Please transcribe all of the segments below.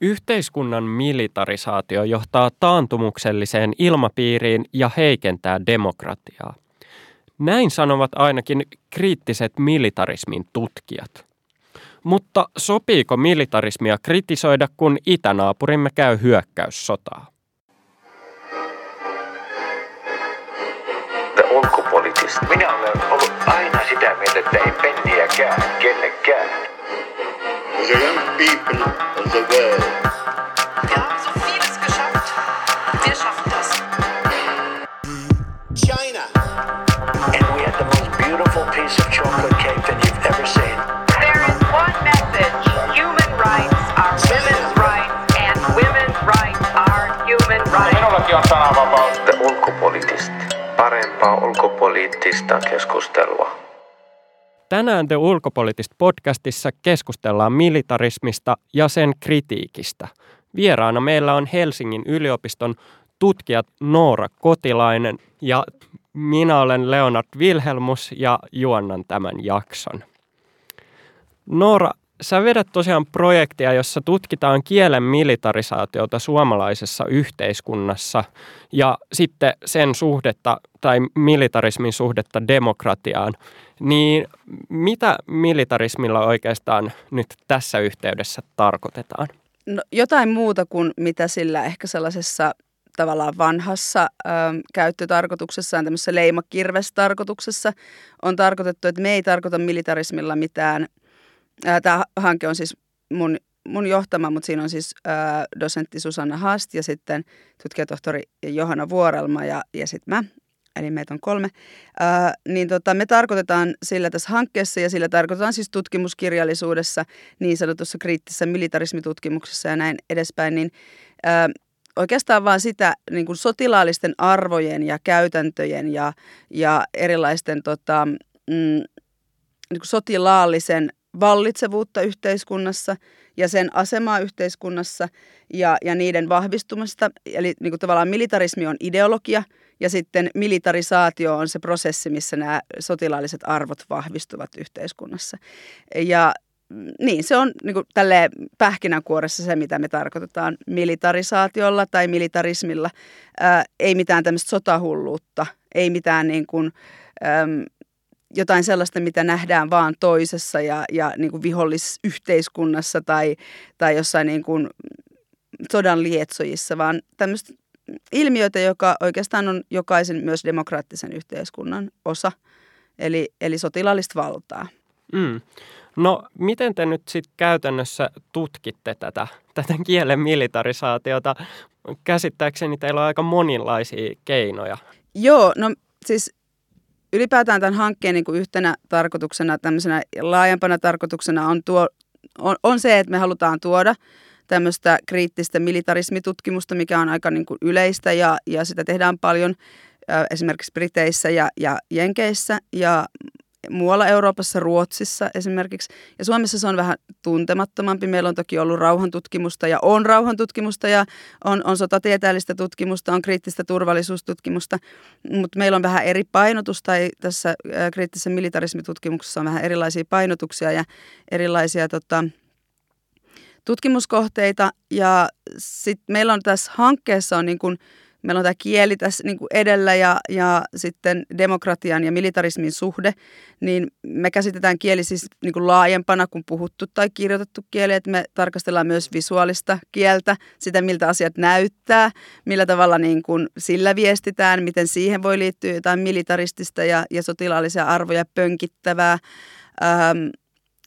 Yhteiskunnan militarisaatio johtaa taantumukselliseen ilmapiiriin ja heikentää demokratiaa. Näin sanovat ainakin kriittiset militarismin tutkijat. Mutta sopiiko militarismia kritisoida, kun itänaapurimme käy hyökkäyssotaa? Minä olen ollut aina sitä mieltä, että ei penniäkään kellekään. The young people of the world. Wir haben so vieles geschafft. Wir schaffen das. China. And we had the most beautiful piece of chocolate cake that you've ever seen. There is one message. Human rights are women's rights and women's rights are human rights. Minullakin on sananvapaus. The ulkopoliittista. Parempaa ulkopoliittista keskustelua. Tänään The Ulkopoliittista podcastissa keskustellaan militarismista ja sen kritiikistä. Vieraana meillä on Helsingin yliopiston tutkijat Noora Kotilainen ja minä olen Leonard Wilhelmus ja juonnan tämän jakson. Noora, sä vedät tosiaan projektia, jossa tutkitaan kielen militarisaatiota suomalaisessa yhteiskunnassa ja sitten sen suhdetta tai militarismin suhdetta demokratiaan. Niin mitä militarismilla oikeastaan nyt tässä yhteydessä tarkoitetaan? No, jotain muuta kuin mitä sillä ehkä sellaisessa tavallaan vanhassa ö, käyttötarkoituksessaan, tämmöisessä leimakirvestarkoituksessa on tarkoitettu, että me ei tarkoita militarismilla mitään. Tämä hanke on siis mun, mun johtama, mutta siinä on siis ö, dosentti Susanna Haast ja sitten tutkijatohtori Johanna Vuorelma ja, ja sitten mä eli meitä on kolme, ää, niin tota, me tarkoitetaan sillä tässä hankkeessa ja sillä tarkoitetaan siis tutkimuskirjallisuudessa, niin sanotussa kriittisessä militarismitutkimuksessa ja näin edespäin, niin ää, oikeastaan vaan sitä niin kuin sotilaallisten arvojen ja käytäntöjen ja, ja erilaisten tota, mm, niin kuin sotilaallisen vallitsevuutta yhteiskunnassa ja sen asemaa yhteiskunnassa ja, ja niiden vahvistumista. Eli niin kuin tavallaan militarismi on ideologia – ja sitten militarisaatio on se prosessi, missä nämä sotilaalliset arvot vahvistuvat yhteiskunnassa. Ja mm, niin, se on niin kuin tälleen pähkinänkuoressa se, mitä me tarkoitetaan militarisaatiolla tai militarismilla. Ää, ei mitään tämmöistä sotahulluutta, ei mitään niin kuin, äm, jotain sellaista, mitä nähdään vaan toisessa ja, ja niin kuin vihollisyhteiskunnassa tai, tai jossain niin kuin sodan lietsojissa, vaan tämmöistä ilmiötä, joka oikeastaan on jokaisen myös demokraattisen yhteiskunnan osa, eli, eli sotilaallista valtaa. Mm. No miten te nyt sitten käytännössä tutkitte tätä, tätä kielen militarisaatiota? Käsittääkseni teillä on aika monenlaisia keinoja. Joo, no siis ylipäätään tämän hankkeen niin kuin yhtenä tarkoituksena, tämmöisenä laajempana tarkoituksena on, tuo, on, on se, että me halutaan tuoda – tämmöistä kriittistä militarismitutkimusta, mikä on aika niin kuin yleistä ja, ja sitä tehdään paljon esimerkiksi Briteissä ja, ja Jenkeissä. Ja muualla Euroopassa, Ruotsissa esimerkiksi. Ja Suomessa se on vähän tuntemattomampi. Meillä on toki ollut rauhantutkimusta ja on rauhantutkimusta ja on, on sotatieteellistä tutkimusta, on kriittistä turvallisuustutkimusta, mutta meillä on vähän eri painotusta. Tai tässä kriittisessä militarismitutkimuksessa on vähän erilaisia painotuksia ja erilaisia tota, tutkimuskohteita ja sitten meillä on tässä hankkeessa on niin kuin, meillä on tämä kieli tässä niin kuin edellä ja, ja sitten demokratian ja militarismin suhde, niin me käsitetään kieli siis niin kuin laajempana kuin puhuttu tai kirjoitettu kieli, että me tarkastellaan myös visuaalista kieltä, sitä miltä asiat näyttää, millä tavalla niin kuin sillä viestitään, miten siihen voi liittyä jotain militaristista ja, ja sotilaallisia arvoja pönkittävää. Ähm,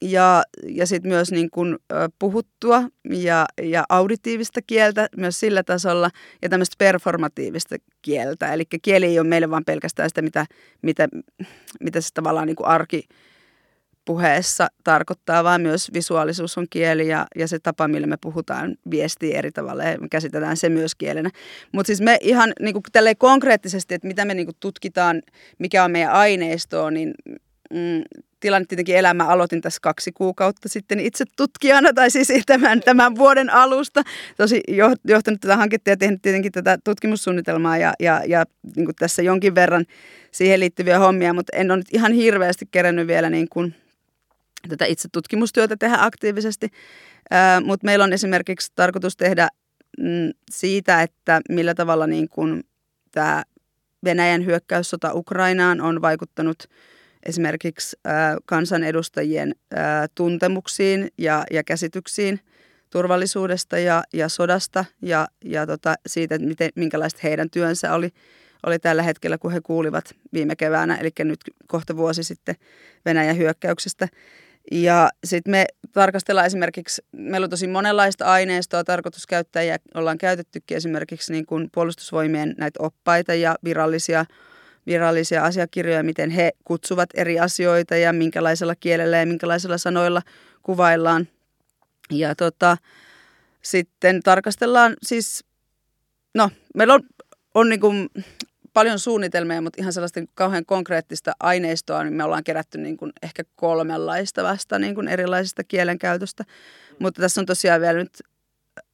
ja, ja sitten myös niin kuin, puhuttua ja, ja auditiivista kieltä myös sillä tasolla ja tämmöistä performatiivista kieltä. Eli kieli ei ole meille vaan pelkästään sitä, mitä, mitä, mitä se tavallaan niin arki puheessa tarkoittaa, vaan myös visuaalisuus on kieli ja, ja se tapa, millä me puhutaan viestiä eri tavalla ja me käsitetään se myös kielenä. Mutta siis me ihan niin kuin konkreettisesti, että mitä me niin kuin tutkitaan, mikä on meidän aineistoa, niin mm, tilanne tietenkin elämä aloitin tässä kaksi kuukautta sitten itse tutkijana, tai siis tämän, tämän vuoden alusta. Tosi johtanut tätä hanketta ja tehnyt tietenkin tätä tutkimussuunnitelmaa ja, ja, ja niin kuin tässä jonkin verran siihen liittyviä hommia, mutta en ole nyt ihan hirveästi kerännyt vielä niin kuin tätä itse tutkimustyötä tehdä aktiivisesti. Mutta meillä on esimerkiksi tarkoitus tehdä mm, siitä, että millä tavalla niin kun tämä Venäjän hyökkäyssota Ukrainaan on vaikuttanut esimerkiksi kansanedustajien tuntemuksiin ja, ja käsityksiin turvallisuudesta ja, ja sodasta ja, ja tota, siitä, että miten, minkälaista heidän työnsä oli, oli tällä hetkellä, kun he kuulivat viime keväänä, eli nyt kohta vuosi sitten Venäjän hyökkäyksestä. Ja sitten me tarkastellaan esimerkiksi, meillä on tosi monenlaista aineistoa tarkoitus käyttää ja ollaan käytettykin esimerkiksi niin kuin puolustusvoimien näitä oppaita ja virallisia, virallisia asiakirjoja, miten he kutsuvat eri asioita ja minkälaisella kielellä ja minkälaisilla sanoilla kuvaillaan. Ja tota, sitten tarkastellaan siis, no meillä on, on niin kuin paljon suunnitelmia, mutta ihan sellaista kauhean konkreettista aineistoa, niin me ollaan kerätty niin kuin ehkä kolmenlaista vasta niin kuin erilaisista kielenkäytöstä. Mutta tässä on tosiaan vielä nyt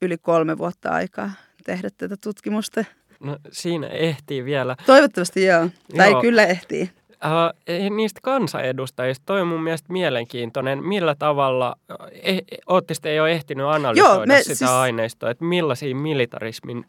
yli kolme vuotta aikaa tehdä tätä tutkimusta. No siinä ehtii vielä. Toivottavasti joo. Tai Joo. kyllä ehtii. Uh, niistä kansanedustajista, toi on mun mielestä mielenkiintoinen. Millä tavalla, eh, ootte sitten jo ehtinyt analysoida Joo, me sitä siis- aineistoa, että millaisia militarismin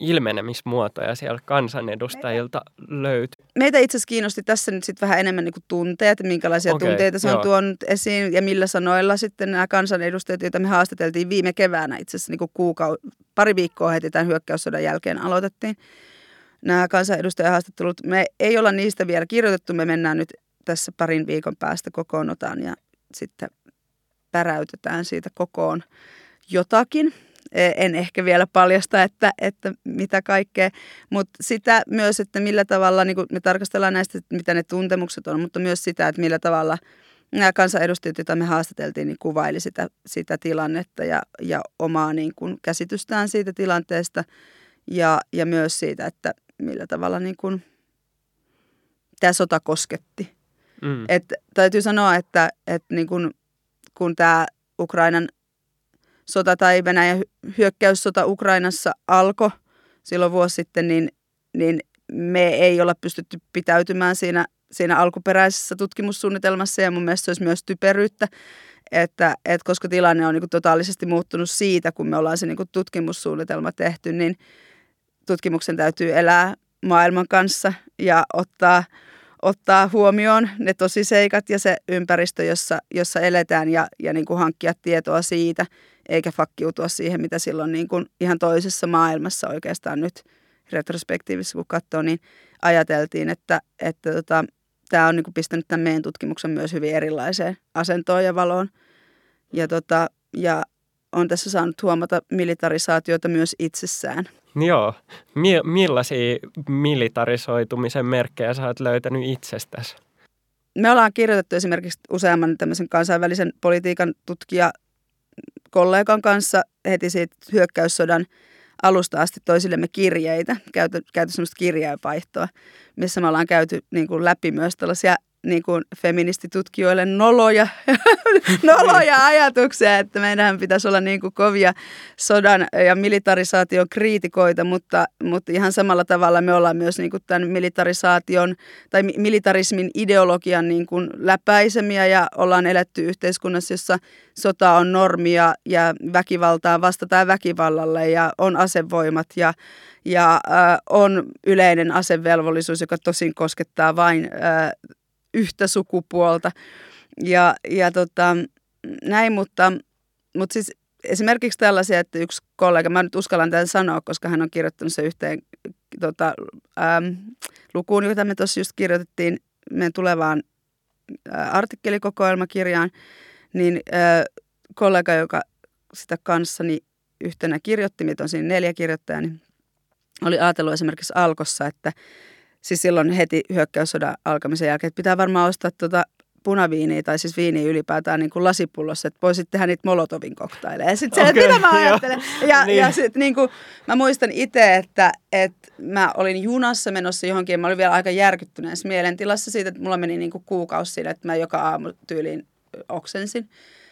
ilmenemismuotoja siellä kansanedustajilta löytyy? Meitä itse asiassa kiinnosti tässä nyt sitten vähän enemmän niin kuin tunteet, minkälaisia Okei, tunteita se on joo. tuonut esiin ja millä sanoilla sitten nämä kansanedustajat, joita me haastateltiin viime keväänä itse asiassa niin kuin kuukau- pari viikkoa heti tämän hyökkäyssodan jälkeen aloitettiin nämä kansanedustajahaastattelut. Me ei olla niistä vielä kirjoitettu, me mennään nyt tässä parin viikon päästä kokoonnutaan ja sitten päräytetään siitä kokoon jotakin. En ehkä vielä paljasta, että, että mitä kaikkea, mutta sitä myös, että millä tavalla, niin kuin me tarkastellaan näistä, että mitä ne tuntemukset on, mutta myös sitä, että millä tavalla nämä kansanedustajat, joita me haastateltiin, niin kuvaili sitä, sitä tilannetta ja, ja omaa niin kuin käsitystään siitä tilanteesta ja, ja myös siitä, että millä tavalla niin kuin tämä sota kosketti. Mm. Et täytyy sanoa, että, että niin kun, kun tämä Ukrainan sota tai Venäjän hy- hyökkäyssota Ukrainassa alkoi silloin vuosi sitten, niin, niin me ei olla pystytty pitäytymään siinä, siinä alkuperäisessä tutkimussuunnitelmassa. Ja mun mielestä se olisi myös typeryyttä, että, että koska tilanne on niin kuin totaalisesti muuttunut siitä, kun me ollaan se niin kuin tutkimussuunnitelma tehty, niin tutkimuksen täytyy elää maailman kanssa ja ottaa, ottaa huomioon ne tosiseikat ja se ympäristö, jossa, jossa eletään ja, ja niin kuin hankkia tietoa siitä, eikä fakkiutua siihen, mitä silloin niin kuin ihan toisessa maailmassa oikeastaan nyt retrospektiivisesti, kun katsoo, niin ajateltiin, että, että tota, tämä on niin kuin pistänyt tämän meidän tutkimuksen myös hyvin erilaiseen asentoon ja valoon. Ja, tota, ja on tässä saanut huomata militarisaatiota myös itsessään. Joo. Mi- millaisia militarisoitumisen merkkejä sä oot löytänyt itsestäsi? Me ollaan kirjoitettu esimerkiksi useamman tämmöisen kansainvälisen politiikan tutkija kollegan kanssa heti siitä hyökkäyssodan alusta asti toisillemme kirjeitä, käyty, käyty semmoista kirjeenvaihtoa, missä me ollaan käyty niin kuin läpi myös tällaisia niin kuin feministitutkijoille noloja, noloja ajatuksia, että meidän pitäisi olla niin kuin kovia sodan ja militarisaation kriitikoita, mutta, mutta ihan samalla tavalla me ollaan myös niin kuin tämän militarisaation tai mi- militarismin ideologian niin kuin läpäisemiä ja ollaan eletty yhteiskunnassa, jossa sota on normia ja väkivaltaa vastataan väkivallalle ja on asevoimat ja, ja äh, on yleinen asevelvollisuus, joka tosin koskettaa vain äh, yhtä sukupuolta. Ja, ja tota, näin, mutta, mutta siis esimerkiksi tällaisia, että yksi kollega, mä nyt uskallan tämän sanoa, koska hän on kirjoittanut se yhteen tota, äm, lukuun, jota me tuossa just kirjoitettiin meidän tulevaan ä, artikkelikokoelmakirjaan, niin ä, kollega, joka sitä kanssani yhtenä kirjoitti, mitä on siinä neljä kirjoittajaa, niin oli ajatellut esimerkiksi Alkossa, että siis silloin heti hyökkäyssodan alkamisen jälkeen, että pitää varmaan ostaa tuota punaviiniä tai siis viiniä ylipäätään niin kuin lasipullossa, että voisit tehdä niitä Molotovin koktaileja. Ja sitten että mitä mä ajattelen. Ja, Niin. ja sitten niin kuin, mä muistan itse, että, että mä olin junassa menossa johonkin ja mä olin vielä aika järkyttyneessä mielentilassa siitä, että mulla meni niin kuin kuukausi siinä, että mä joka aamu tyyliin oksensin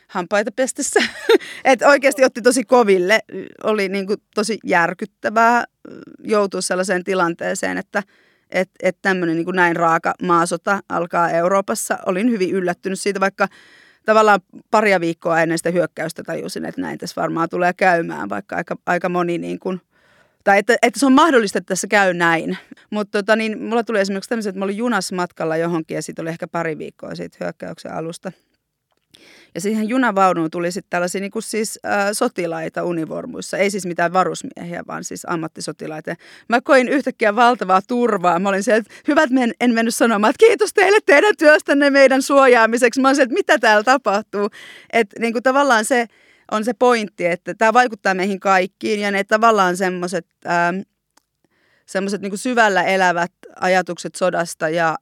hampaita pestessä. että oikeasti otti tosi koville. Oli niin kuin tosi järkyttävää joutua sellaiseen tilanteeseen, että että et tämmöinen niin näin raaka maasota alkaa Euroopassa. Olin hyvin yllättynyt siitä, vaikka tavallaan paria viikkoa ennen sitä hyökkäystä tajusin, että näin tässä varmaan tulee käymään, vaikka aika, aika moni niin kuin, tai että, että se on mahdollista, että tässä käy näin. Mutta tota, niin, mulla tuli esimerkiksi tämmöiset, että mä olin junassa matkalla johonkin ja siitä oli ehkä pari viikkoa siitä hyökkäyksen alusta. Ja siihen junavaunuun tuli sitten tällaisia niin siis, äh, sotilaita univormuissa. Ei siis mitään varusmiehiä, vaan siis ammattisotilaita. Mä koin yhtäkkiä valtavaa turvaa. Mä olin siellä, että hyvät, men, en mennyt sanomaan, että kiitos teille teidän työstänne meidän suojaamiseksi. Mä olin siellä, että mitä täällä tapahtuu. Että niin kuin tavallaan se on se pointti, että tämä vaikuttaa meihin kaikkiin ja ne tavallaan semmoiset semmoiset niin syvällä elävät ajatukset sodasta ja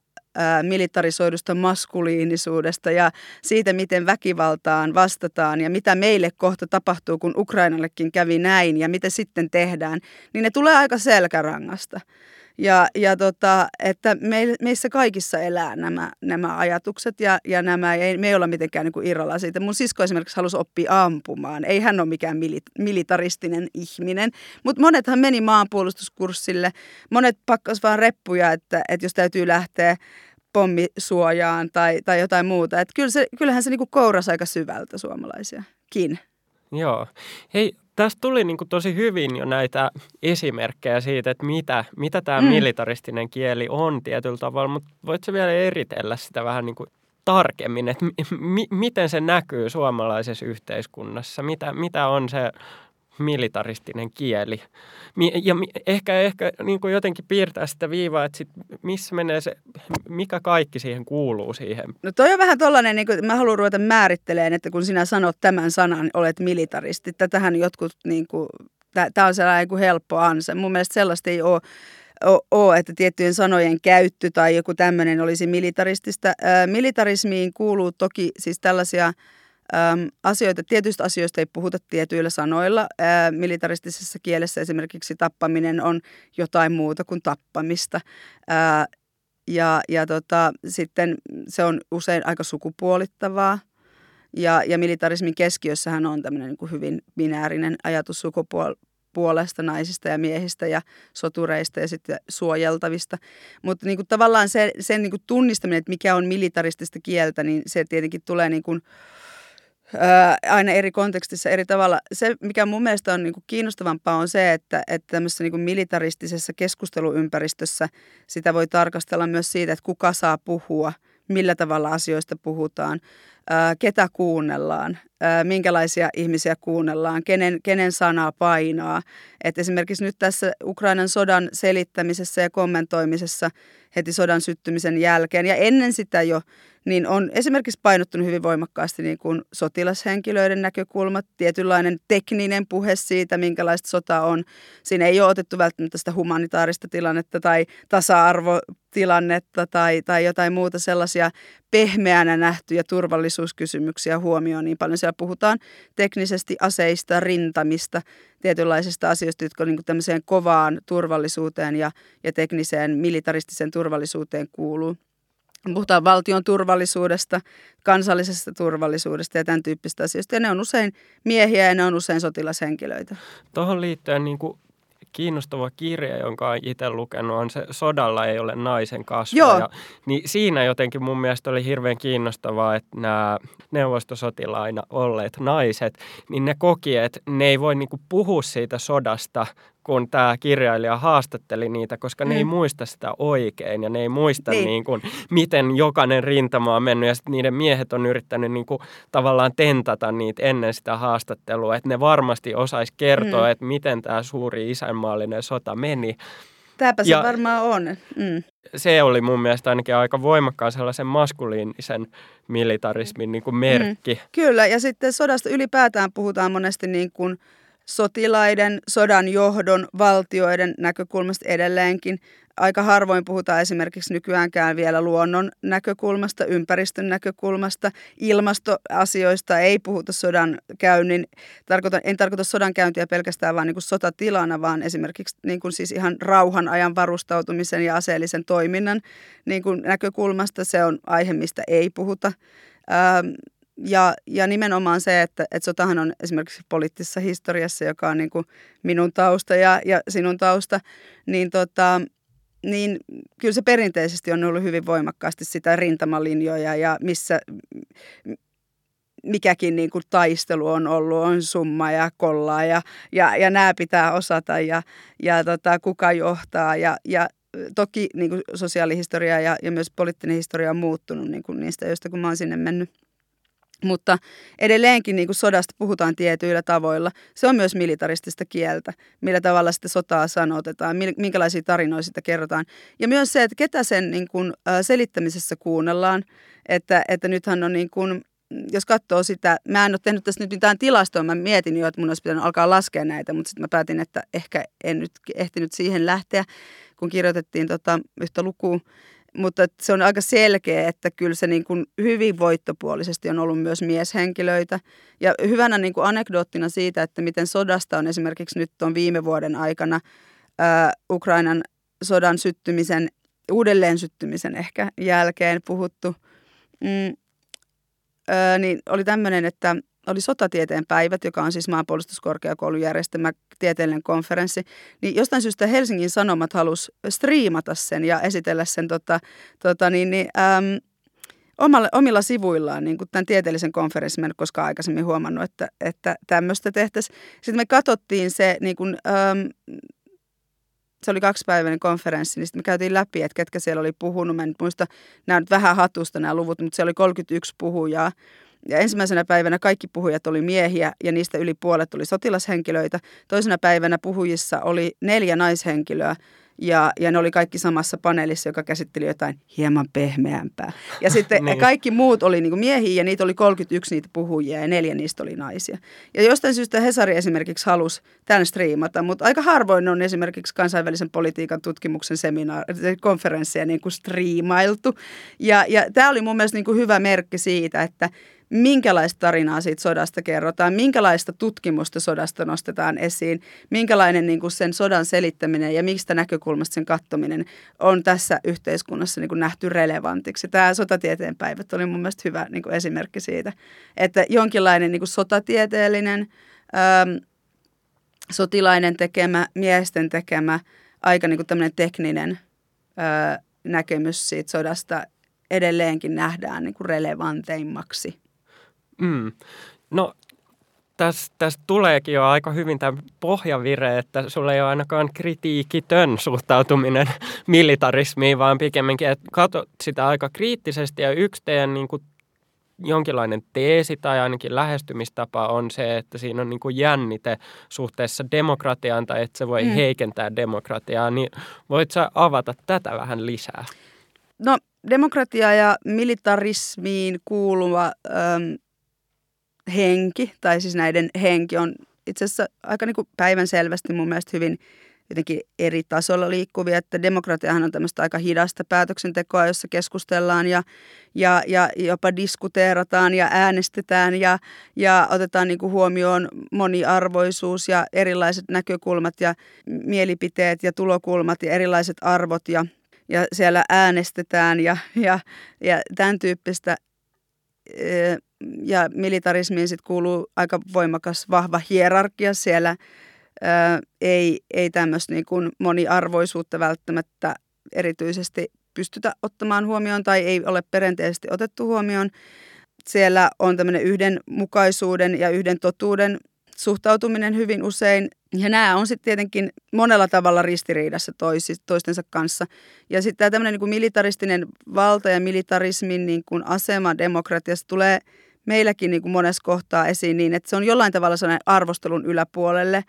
militarisoidusta maskuliinisuudesta ja siitä, miten väkivaltaan vastataan ja mitä meille kohta tapahtuu, kun Ukrainallekin kävi näin ja mitä sitten tehdään, niin ne tulee aika selkärangasta. Ja, ja tota, että me, meissä kaikissa elää nämä, nämä ajatukset ja, ja nämä, ei, me ei olla mitenkään niin irralla siitä. Mun sisko esimerkiksi halusi oppia ampumaan. Ei hän ole mikään milit, militaristinen ihminen, mutta monethan meni maanpuolustuskurssille. Monet pakkas vaan reppuja, että, että jos täytyy lähteä pommisuojaan tai, tai jotain muuta. Että kyllä se, kyllähän se niin kourasi aika syvältä suomalaisiakin. Joo. Hei, tästä tuli niin kuin tosi hyvin jo näitä esimerkkejä siitä, että mitä, mitä tämä mm. militaristinen kieli on tietyllä tavalla, mutta voitko vielä eritellä sitä vähän niin kuin tarkemmin, että mi, miten se näkyy suomalaisessa yhteiskunnassa, mitä, mitä on se militaristinen kieli. Ja ehkä, ehkä niin kuin jotenkin piirtää sitä viivaa, että sit missä menee se, mikä kaikki siihen kuuluu siihen. No toi on vähän tollainen, niin kuin, mä haluan ruveta määrittelemään, että kun sinä sanot tämän sanan, olet militaristi. Tätähän jotkut, niin kuin, tämä on sellainen kuin helppo ansa. Mun mielestä sellaista ei ole ole, että tiettyjen sanojen käyttö tai joku tämmöinen olisi militaristista. militarismiin kuuluu toki siis tällaisia äm, asioita, tietyistä asioista ei puhuta tietyillä sanoilla. Ää, militaristisessa kielessä esimerkiksi tappaminen on jotain muuta kuin tappamista. Ää, ja ja tota, sitten se on usein aika sukupuolittavaa. Ja, ja militarismin keskiössähän on tämmöinen niin kuin hyvin binäärinen ajatus sukupuolesta, naisista ja miehistä ja sotureista ja sitten suojeltavista. Mutta niin kuin tavallaan se, sen niin kuin tunnistaminen, että mikä on militaristista kieltä, niin se tietenkin tulee niin kuin, aina eri kontekstissa eri tavalla. Se, mikä mun mielestä on niin kuin kiinnostavampaa, on se, että, että tämmöisessä niin kuin militaristisessa keskusteluympäristössä sitä voi tarkastella myös siitä, että kuka saa puhua, millä tavalla asioista puhutaan, ketä kuunnellaan, minkälaisia ihmisiä kuunnellaan, kenen, kenen sanaa painaa. Et esimerkiksi nyt tässä Ukrainan sodan selittämisessä ja kommentoimisessa heti sodan syttymisen jälkeen ja ennen sitä jo, niin on esimerkiksi painottunut hyvin voimakkaasti niin kuin sotilashenkilöiden näkökulmat, tietynlainen tekninen puhe siitä, minkälaista sota on. Siinä ei ole otettu välttämättä sitä humanitaarista tilannetta tai tasa-arvotilannetta tai, tai jotain muuta sellaisia pehmeänä nähtyjä turvallisuuskysymyksiä huomioon niin paljon. Siellä puhutaan teknisesti aseista, rintamista, tietynlaisista asioista, jotka niin tämmöiseen kovaan turvallisuuteen ja, ja tekniseen militaristiseen turvallisuuteen kuuluu. Puhutaan valtion turvallisuudesta, kansallisesta turvallisuudesta ja tämän tyyppistä asioista. Ja ne on usein miehiä ja ne on usein sotilashenkilöitä. Tuohon liittyen niin kuin kiinnostava kirja, jonka olen itse lukenut, on se Sodalla ei ole naisen kasvoja. Joo. Niin siinä jotenkin mun mielestä oli hirveän kiinnostavaa, että nämä neuvostosotilaina olleet naiset, niin ne koki, että ne ei voi niinku puhua siitä sodasta kun tämä kirjailija haastatteli niitä, koska mm. ne ei mm. muista sitä oikein ja ne ei muista niin. Niin kuin, miten jokainen rintama on mennyt ja sitten niiden miehet on yrittänyt niin kuin, tavallaan tentata niitä ennen sitä haastattelua, että ne varmasti osaisi kertoa, mm. että miten tämä suuri isänmaallinen sota meni. Tämäpä se ja varmaan on. Mm. Se oli mun mielestä ainakin aika voimakkaan sellaisen maskuliinisen militarismin niin kuin merkki. Mm. Kyllä, ja sitten sodasta ylipäätään puhutaan monesti niin kuin – sotilaiden, sodan johdon, valtioiden näkökulmasta edelleenkin. Aika harvoin puhutaan esimerkiksi nykyäänkään vielä luonnon näkökulmasta, ympäristön näkökulmasta, ilmastoasioista ei puhuta sodan käynnin. Tarkoitan, en tarkoita sodan käyntiä pelkästään vain niin kuin sotatilana, vaan esimerkiksi niin kuin siis ihan rauhan ajan varustautumisen ja aseellisen toiminnan niin kuin näkökulmasta. Se on aihe, mistä ei puhuta. Ähm, ja, ja nimenomaan se, että, että sotahan on esimerkiksi poliittisessa historiassa, joka on niin kuin minun tausta ja, ja sinun tausta, niin, tota, niin kyllä se perinteisesti on ollut hyvin voimakkaasti sitä rintamalinjoja ja missä, mikäkin niin kuin taistelu on ollut, on summa ja kollaa ja, ja, ja nämä pitää osata ja, ja tota, kuka johtaa ja, ja toki niin kuin sosiaalihistoria ja, ja myös poliittinen historia on muuttunut niin kuin niistä, joista kun mä oon sinne mennyt. Mutta edelleenkin niin kuin sodasta puhutaan tietyillä tavoilla. Se on myös militaristista kieltä, millä tavalla sitä sotaa sanotetaan, minkälaisia tarinoita sitä kerrotaan. Ja myös se, että ketä sen niin kuin, selittämisessä kuunnellaan. Että, että nythän on niin kuin, jos katsoo sitä, mä en ole tehnyt tässä nyt mitään tilastoa, mä mietin jo, että mun olisi pitänyt alkaa laskea näitä, mutta sitten mä päätin, että ehkä en nyt ehtinyt siihen lähteä, kun kirjoitettiin tota yhtä lukua. Mutta se on aika selkeä, että kyllä se niin kuin hyvin voittopuolisesti on ollut myös mieshenkilöitä. Ja hyvänä niin kuin anekdoottina siitä, että miten sodasta on esimerkiksi nyt tuon viime vuoden aikana ää, Ukrainan sodan syttymisen, uudelleen syttymisen ehkä jälkeen puhuttu, mm, ää, niin oli tämmöinen, että oli sotatieteen päivät, joka on siis maanpuolustuskorkeakoulun järjestämä tieteellinen konferenssi, niin jostain syystä Helsingin Sanomat halusi striimata sen ja esitellä sen tota, tota niin, niin, äm, omalle, omilla sivuillaan niin tämän tieteellisen konferenssin. Mä en koskaan aikaisemmin huomannut, että, että tämmöistä tehtäisiin. Sitten me katsottiin se, niin kuin, äm, se oli kaksipäiväinen konferenssi, niin sitten me käytiin läpi, että ketkä siellä oli puhunut. Mä en muista, nämä nyt vähän hatusta nämä luvut, mutta siellä oli 31 puhujaa. Ja ensimmäisenä päivänä kaikki puhujat oli miehiä ja niistä yli puolet oli sotilashenkilöitä. Toisena päivänä puhujissa oli neljä naishenkilöä ja, ja ne oli kaikki samassa paneelissa, joka käsitteli jotain hieman pehmeämpää. Ja sitten niin. kaikki muut oli niin miehiä ja niitä oli 31 niitä puhujia ja neljä niistä oli naisia. Ja jostain syystä Hesari esimerkiksi halusi tämän striimata, mutta aika harvoin on esimerkiksi kansainvälisen politiikan tutkimuksen seminaari, konferensseja niin kuin striimailtu. Ja, ja tämä oli mun mielestä niin kuin hyvä merkki siitä, että minkälaista tarinaa siitä sodasta kerrotaan, minkälaista tutkimusta sodasta nostetaan esiin, minkälainen niin kuin sen sodan selittäminen ja mistä näkökulmasta sen kattominen on tässä yhteiskunnassa niin kuin nähty relevantiksi. Tämä sotatieteen päivät oli mun mielestä hyvä niin kuin esimerkki siitä, että jonkinlainen niin kuin sotatieteellinen, äm, sotilainen tekemä, miesten tekemä, aika niin kuin tekninen ää, näkemys siitä sodasta edelleenkin nähdään niin kuin relevanteimmaksi. Mm. No tästä täs tuleekin jo aika hyvin tämä pohjavire, että sulla ei ole ainakaan kritiikitön suhtautuminen militarismiin, vaan pikemminkin, että katsot sitä aika kriittisesti ja yksi teidän niin kuin, jonkinlainen teesi tai ainakin lähestymistapa on se, että siinä on niin kuin jännite suhteessa demokratiaan tai että se voi mm. heikentää demokratiaa, niin voit sä avata tätä vähän lisää? No demokratia ja militarismiin kuuluva ähm, henki, tai siis näiden henki on itse asiassa aika niin kuin päivänselvästi mun mielestä hyvin jotenkin eri tasolla liikkuvia, että demokratiahan on tämmöistä aika hidasta päätöksentekoa, jossa keskustellaan ja, ja, ja jopa diskuteerataan ja äänestetään ja, ja otetaan niin kuin huomioon moniarvoisuus ja erilaiset näkökulmat ja mielipiteet ja tulokulmat ja erilaiset arvot ja, ja siellä äänestetään ja, ja, ja tämän tyyppistä ja militarismiin sitten kuuluu aika voimakas, vahva hierarkia siellä. Ää, ei, ei tämmöistä niin kuin moniarvoisuutta välttämättä erityisesti pystytä ottamaan huomioon tai ei ole perinteisesti otettu huomioon. Siellä on tämmöinen yhdenmukaisuuden ja yhden totuuden suhtautuminen hyvin usein. Ja nämä on sitten tietenkin monella tavalla ristiriidassa toisi, toistensa kanssa. Ja sitten tämä tämmöinen niin militaristinen valta ja militarismin niin kuin asema demokratiassa tulee meilläkin niin kuin monessa kohtaa esiin niin, että se on jollain tavalla sellainen arvostelun yläpuolelle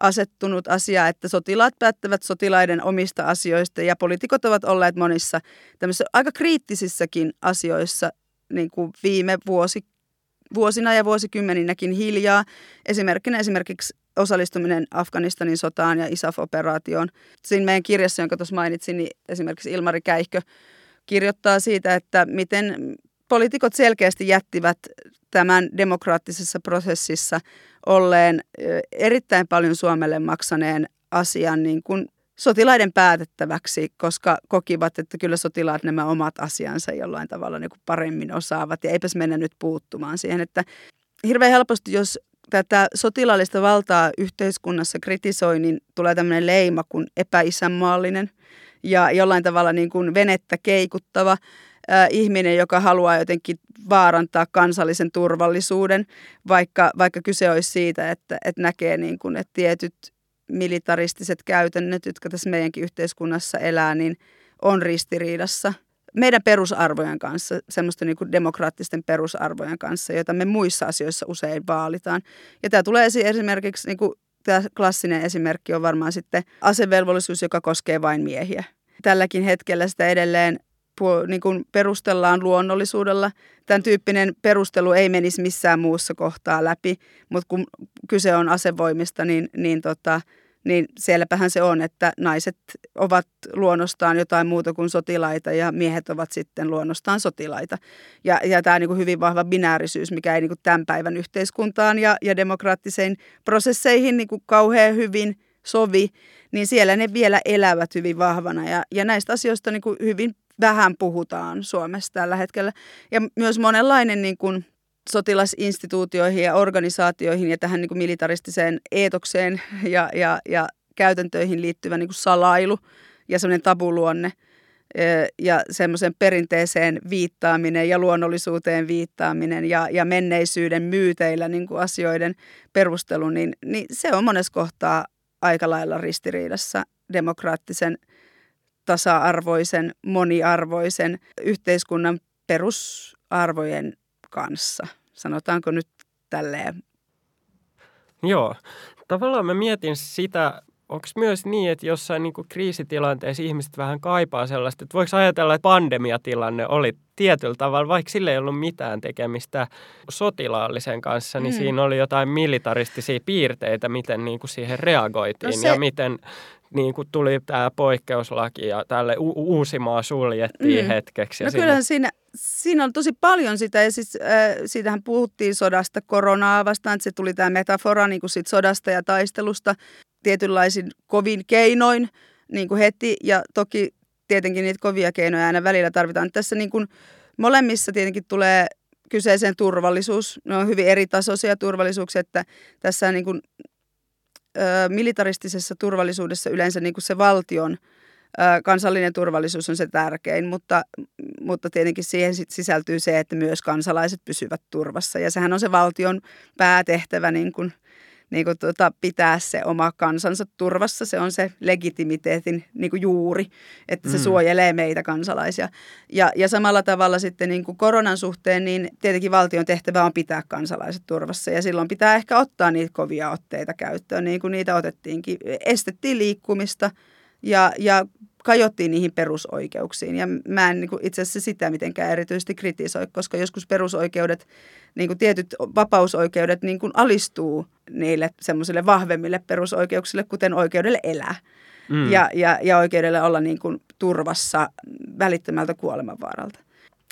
asettunut asia, että sotilaat päättävät sotilaiden omista asioista ja poliitikot ovat olleet monissa tämmöisissä aika kriittisissäkin asioissa niin kuin viime vuosi, vuosina ja vuosikymmeninäkin hiljaa. Esimerkkinä esimerkiksi osallistuminen Afganistanin sotaan ja ISAF-operaatioon. Siinä meidän kirjassa, jonka tuossa mainitsin, niin esimerkiksi Ilmari Käihkö kirjoittaa siitä, että miten poliitikot selkeästi jättivät tämän demokraattisessa prosessissa olleen erittäin paljon Suomelle maksaneen asian niin kuin sotilaiden päätettäväksi, koska kokivat, että kyllä sotilaat nämä omat asiansa jollain tavalla niin kuin paremmin osaavat ja eipäs mennä nyt puuttumaan siihen, että hirveän helposti, jos tätä sotilaallista valtaa yhteiskunnassa kritisoi, niin tulee tämmöinen leima kuin epäisänmaallinen ja jollain tavalla niin kuin venettä keikuttava. Ihminen, joka haluaa jotenkin vaarantaa kansallisen turvallisuuden, vaikka, vaikka kyse olisi siitä, että, että näkee niin kuin, että tietyt militaristiset käytännöt, jotka tässä meidänkin yhteiskunnassa elää, niin on ristiriidassa meidän perusarvojen kanssa, semmoisten niin kuin demokraattisten perusarvojen kanssa, joita me muissa asioissa usein vaalitaan. Ja tämä tulee esimerkiksi, niin kuin, tämä klassinen esimerkki on varmaan sitten asevelvollisuus, joka koskee vain miehiä. Tälläkin hetkellä sitä edelleen niin kuin perustellaan luonnollisuudella. Tämän tyyppinen perustelu ei menisi missään muussa kohtaa läpi, mutta kun kyse on asevoimista, niin, niin, tota, niin sielläpähän se on, että naiset ovat luonnostaan jotain muuta kuin sotilaita ja miehet ovat sitten luonnostaan sotilaita. Ja, ja tämä niin kuin hyvin vahva binäärisyys, mikä ei niin kuin tämän päivän yhteiskuntaan ja, ja demokraattiseen prosesseihin niin kuin kauhean hyvin sovi, niin siellä ne vielä elävät hyvin vahvana. Ja, ja näistä asioista niin kuin hyvin vähän puhutaan Suomessa tällä hetkellä. Ja myös monenlainen niin kuin sotilasinstituutioihin ja organisaatioihin ja tähän niin kuin militaristiseen eetokseen ja, ja, ja käytäntöihin liittyvä niin kuin salailu ja semmoinen tabuluonne ja semmoisen perinteeseen viittaaminen ja luonnollisuuteen viittaaminen ja, ja menneisyyden myyteillä niin kuin asioiden perustelu, niin, niin se on monessa kohtaa aika lailla ristiriidassa demokraattisen – tasa-arvoisen, moniarvoisen yhteiskunnan perusarvojen kanssa. Sanotaanko nyt tälleen? Joo. Tavallaan mä mietin sitä, onko myös niin, että jossain niin kuin kriisitilanteessa ihmiset vähän kaipaa sellaista, että voiko ajatella, että pandemiatilanne oli tietyllä tavalla, vaikka sillä ei ollut mitään tekemistä sotilaallisen kanssa, niin mm. siinä oli jotain militaristisia piirteitä, miten niin kuin siihen reagoitiin no se... ja miten niin kuin tuli tämä poikkeuslaki ja tälle u- Uusimaa suljettiin mm. hetkeksi. No kyllähän siinä, siinä on tosi paljon sitä ja siis, äh, siitähän puhuttiin sodasta koronaa vastaan, että se tuli tämä metafora niin kuin sit sodasta ja taistelusta tietynlaisin kovin keinoin niin kuin heti ja toki tietenkin niitä kovia keinoja aina välillä tarvitaan. Tässä niin kuin molemmissa tietenkin tulee kyseeseen turvallisuus. Ne on hyvin eri tasoisia turvallisuuksia, että tässä niin kuin militaristisessa turvallisuudessa yleensä niin kuin se valtion kansallinen turvallisuus on se tärkein, mutta, mutta tietenkin siihen sit sisältyy se, että myös kansalaiset pysyvät turvassa. Ja sehän on se valtion päätehtävä niin kuin – niin kuin tuota, pitää se oma kansansa turvassa. Se on se legitimiteetin niin kuin juuri, että se mm. suojelee meitä kansalaisia. Ja, ja samalla tavalla sitten niin kuin koronan suhteen, niin tietenkin valtion tehtävä on pitää kansalaiset turvassa. Ja silloin pitää ehkä ottaa niitä kovia otteita käyttöön, niin kuin niitä otettiinkin. Estettiin liikkumista ja, ja kajottiin niihin perusoikeuksiin. Ja mä en niin kuin itse asiassa sitä mitenkään erityisesti kritisoi, koska joskus perusoikeudet, niin kuin tietyt vapausoikeudet niin kuin alistuu niille semmoisille vahvemmille perusoikeuksille, kuten oikeudelle elää. Mm. Ja, ja, ja oikeudelle olla niin kuin turvassa välittömältä kuolemanvaaralta.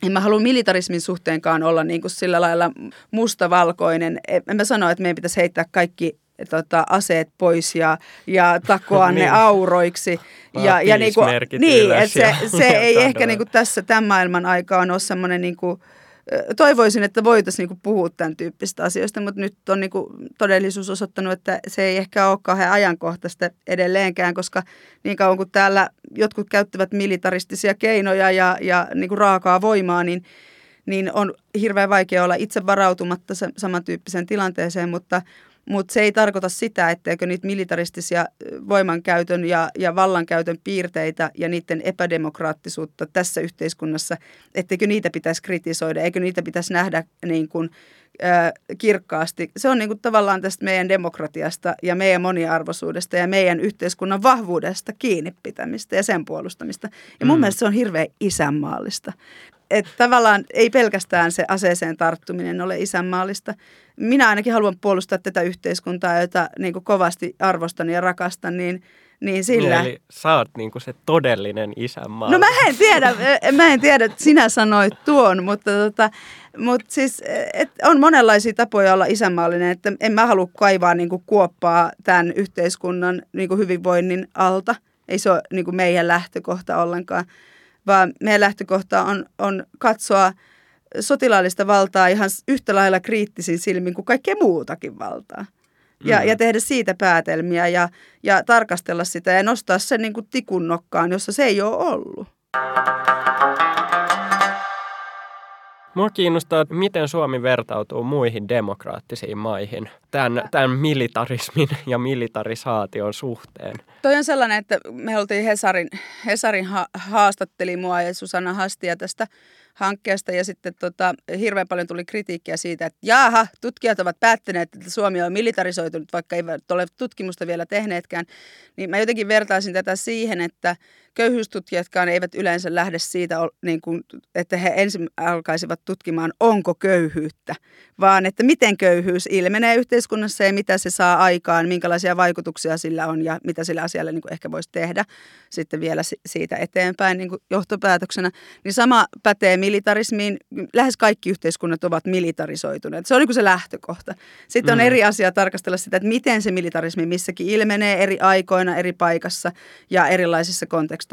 En mä halua militarismin suhteenkaan olla niin kuin sillä lailla mustavalkoinen. En mä sano, että meidän pitäisi heittää kaikki tota, aseet pois ja, ja takoa niin. ne auroiksi. Ja, ja niinku, niin, että se, se ei ehkä niinku tässä tämän maailman aikaan ole semmoinen niinku, toivoisin, että voitaisiin niinku puhua tämän tyyppistä asioista, mutta nyt on niinku todellisuus osoittanut, että se ei ehkä ole kauhean ajankohtaista edelleenkään, koska niin kauan kuin täällä jotkut käyttävät militaristisia keinoja ja, ja niinku raakaa voimaa, niin, niin on hirveän vaikea olla itse varautumatta samantyyppiseen tilanteeseen, mutta – mutta se ei tarkoita sitä, etteikö niitä militaristisia voimankäytön ja, ja vallankäytön piirteitä ja niiden epädemokraattisuutta tässä yhteiskunnassa, etteikö niitä pitäisi kritisoida, eikö niitä pitäisi nähdä niin kuin, äh, kirkkaasti. Se on niin kuin tavallaan tästä meidän demokratiasta ja meidän moniarvoisuudesta ja meidän yhteiskunnan vahvuudesta kiinni pitämistä ja sen puolustamista. Ja mun mm. mielestä se on hirveän isänmaallista että tavallaan ei pelkästään se aseeseen tarttuminen ole isänmaallista. Minä ainakin haluan puolustaa tätä yhteiskuntaa, jota niin kuin kovasti arvostan ja rakastan, niin, niin sillä... Eli sä oot niin kuin se todellinen isänmaa. No mä en tiedä, mä en tiedä, että sinä sanoit tuon, mutta, tota, mutta siis et on monenlaisia tapoja olla isänmaallinen, että en mä halua kaivaa niin kuin kuoppaa tämän yhteiskunnan niin kuin hyvinvoinnin alta. Ei se ole niin kuin meidän lähtökohta ollenkaan vaan meidän lähtökohta on, on katsoa sotilaallista valtaa ihan yhtä lailla kriittisin silmin kuin kaikkea muutakin valtaa. Ja, mm. ja tehdä siitä päätelmiä ja, ja tarkastella sitä ja nostaa sen niin kuin tikun nokkaan, jossa se ei ole ollut. Mua kiinnostaa, että miten Suomi vertautuu muihin demokraattisiin maihin tämän, tämän militarismin ja militarisaation suhteen. Toi on sellainen, että me oltiin Hesarin, Hesarin ha- haastatteli mua ja Susanna Hastia tästä hankkeesta ja sitten tota, hirveän paljon tuli kritiikkiä siitä, että jaaha, tutkijat ovat päättäneet, että Suomi on militarisoitunut, vaikka eivät ole tutkimusta vielä tehneetkään. Niin mä jotenkin vertaisin tätä siihen, että köyhyystutkijatkaan eivät yleensä lähde siitä, niin kuin, että he ensin alkaisivat tutkimaan, onko köyhyyttä, vaan että miten köyhyys ilmenee yhteiskunnassa ja mitä se saa aikaan, minkälaisia vaikutuksia sillä on ja mitä sillä asialla niin kuin ehkä voisi tehdä sitten vielä siitä eteenpäin niin kuin johtopäätöksenä. Niin sama pätee militarismiin. Lähes kaikki yhteiskunnat ovat militarisoituneet. Se on niin kuin se lähtökohta. Sitten on mm. eri asia tarkastella sitä, että miten se militarismi missäkin ilmenee eri aikoina, eri paikassa ja erilaisissa konteksteissa.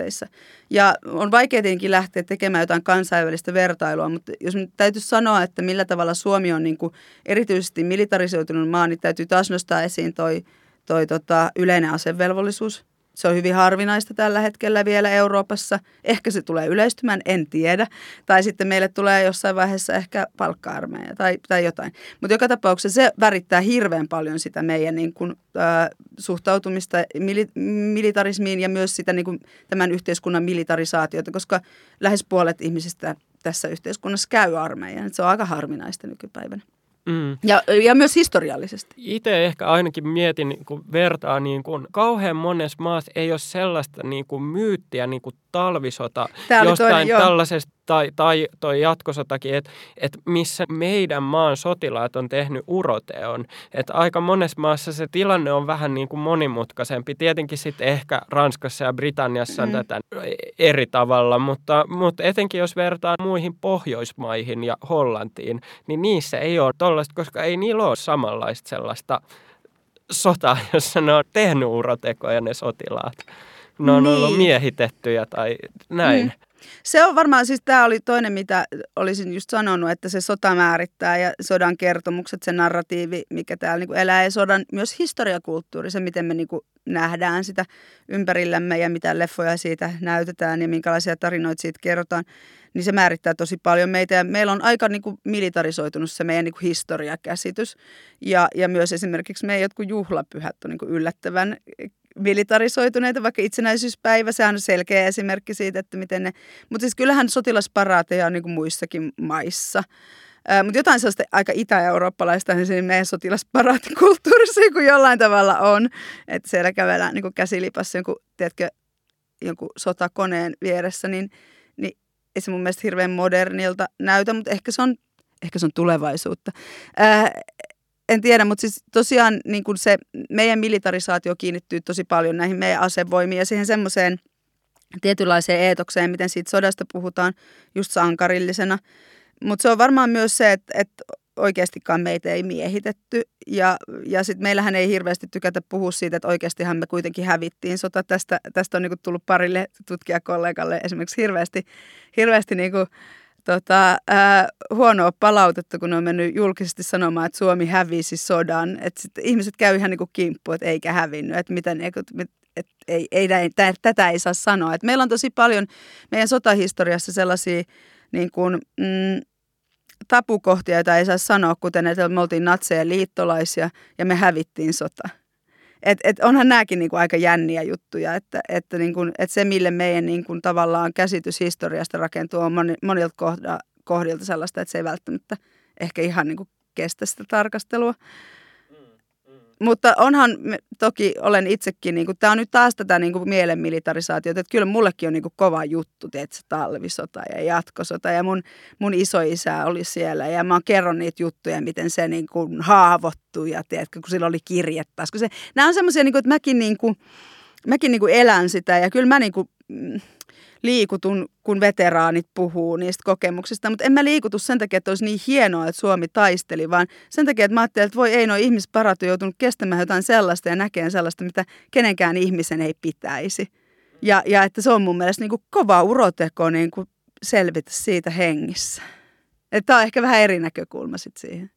Ja on vaikea tietenkin lähteä tekemään jotain kansainvälistä vertailua, mutta jos täytyy sanoa, että millä tavalla Suomi on niin kuin erityisesti militarisoitunut maa, niin täytyy taas nostaa esiin toi, toi tota, yleinen asevelvollisuus. Se on hyvin harvinaista tällä hetkellä vielä Euroopassa. Ehkä se tulee yleistymään, en tiedä. Tai sitten meille tulee jossain vaiheessa ehkä palkka-armeija tai, tai jotain. Mutta joka tapauksessa se värittää hirveän paljon sitä meidän niin kuin, äh, suhtautumista mili- militarismiin ja myös sitä niin kuin, tämän yhteiskunnan militarisaatiota, koska lähes puolet ihmisistä tässä yhteiskunnassa käy armeijan. Se on aika harvinaista nykypäivänä. Mm. Ja, ja myös historiallisesti. Itse ehkä ainakin mietin, kun vertaa, niin kun kauhean monessa maassa ei ole sellaista niin kuin myyttiä niin kuin talvisota jostain toinen, tällaisesta tai, tai toi jatkosotakin, että et missä meidän maan sotilaat on tehnyt uroteon. Että aika monessa maassa se tilanne on vähän niin kuin monimutkaisempi. Tietenkin sitten ehkä Ranskassa ja Britanniassa on mm. tätä eri tavalla, mutta, mutta etenkin jos vertaa muihin Pohjoismaihin ja Hollantiin, niin niissä ei ole tollaista, koska ei niillä ole samanlaista sellaista sotaa, jossa ne on tehnyt urotekoja ne sotilaat. Ne on niin. ollut miehitettyjä tai näin. Mm. Se on varmaan, siis tämä oli toinen, mitä olisin just sanonut, että se sota määrittää ja sodan kertomukset, se narratiivi, mikä täällä niin elää ja sodan myös historiakulttuuri, se miten me niin nähdään sitä ympärillämme ja mitä leffoja siitä näytetään ja minkälaisia tarinoita siitä kerrotaan, niin se määrittää tosi paljon meitä. Ja meillä on aika niin kuin militarisoitunut se meidän niin kuin historiakäsitys ja, ja myös esimerkiksi meidän jotkut juhlapyhät on niin kuin yllättävän militarisoituneita, vaikka itsenäisyyspäivä, sehän on selkeä esimerkki siitä, että miten ne, mutta siis kyllähän sotilasparaateja on niin kuin muissakin maissa. Mutta jotain sellaista aika itä-eurooppalaista niin siinä meidän sotilasparaatikulttuurissa kuin jollain tavalla on. Että siellä kävellään niin käsilipassa jonkun, tiedätkö, jonkun sotakoneen vieressä, niin, niin ei se mun mielestä hirveän modernilta näytä, mutta ehkä se on, ehkä se on tulevaisuutta. Ää, en tiedä, mutta siis tosiaan niin kuin se meidän militarisaatio kiinnittyy tosi paljon näihin meidän asevoimiin ja siihen semmoiseen tietynlaiseen eetokseen, miten siitä sodasta puhutaan just sankarillisena. Mutta se on varmaan myös se, että, että oikeastikaan meitä ei miehitetty ja, ja sitten meillähän ei hirveästi tykätä puhua siitä, että oikeastihan me kuitenkin hävittiin sota. Tästä, tästä on niinku tullut parille tutkijakollegalle esimerkiksi hirveästi, hirveästi niinku tota, äh, huonoa palautetta, kun ne on mennyt julkisesti sanomaan, että Suomi hävisi sodan. Että ihmiset käy ihan niin kuin kimppu, että eikä hävinnyt, että miten, että että ei, ei, ei, tätä ei saa sanoa. Et meillä on tosi paljon meidän sotahistoriassa sellaisia niin kuin, mm, tapukohtia, joita ei saa sanoa, kuten että me oltiin natseja liittolaisia ja me hävittiin sota. Et, et onhan nämäkin niinku aika jänniä juttuja, että, että, niinku, että se mille meidän niinku, tavallaan käsitys historiasta rakentuu on moni, monilta kohda, kohdilta sellaista, että se ei välttämättä ehkä ihan niinku, kestä sitä tarkastelua. Mutta onhan, toki olen itsekin, niin tämä on nyt taas tätä niin kuin että kyllä mullekin on niin kuin kova juttu, se talvisota ja jatkosota ja mun, mun isoisä oli siellä ja mä kerron niitä juttuja, miten se niin kuin haavoittui ja tiedätkö, kun sillä oli kirje taas. Se, nämä on semmoisia, niin kuin, että mäkin, niin kuin, mäkin niin kuin elän sitä ja kyllä mä niin kuin, mm, liikutun, kun veteraanit puhuu niistä kokemuksista, mutta en mä liikutu sen takia, että olisi niin hienoa, että Suomi taisteli, vaan sen takia, että mä ajattelin, että voi ei no ihmisparat on joutunut kestämään jotain sellaista ja näkemään sellaista, mitä kenenkään ihmisen ei pitäisi. Ja, ja että se on mun mielestä niin kuin kova uroteko niin kuin selvitä siitä hengissä. Tämä on ehkä vähän eri näkökulma sitten siihen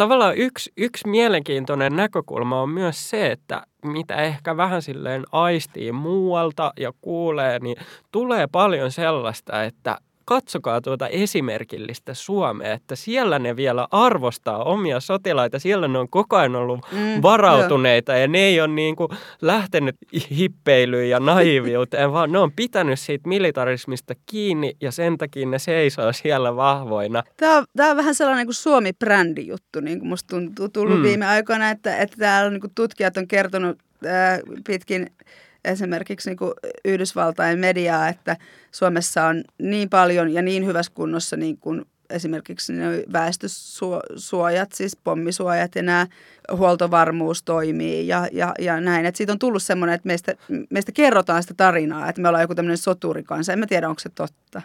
tavallaan yksi, yksi mielenkiintoinen näkökulma on myös se, että mitä ehkä vähän silleen aistii muualta ja kuulee, niin tulee paljon sellaista, että katsokaa tuota esimerkillistä Suomea, että siellä ne vielä arvostaa omia sotilaita, siellä ne on koko ajan ollut mm, varautuneita jo. ja ne ei ole niin kuin lähtenyt hippeilyyn ja naiviuteen, vaan ne on pitänyt siitä militarismista kiinni ja sen takia ne seisoo siellä vahvoina. Tämä on, tämä on vähän sellainen kuin Suomi-brändi juttu, niin kuin musta tuntuu tullut mm. viime aikoina, että, että täällä on, niin kuin tutkijat on kertonut ää, pitkin esimerkiksi niin kuin Yhdysvaltain mediaa, että Suomessa on niin paljon ja niin hyvässä kunnossa niin kuin esimerkiksi ne väestösuojat, siis pommisuojat ja nämä huoltovarmuus toimii ja, ja, ja näin. Et siitä on tullut semmoinen, että meistä, meistä kerrotaan sitä tarinaa, että me ollaan joku tämmöinen soturikansa. En mä tiedä, onko se totta.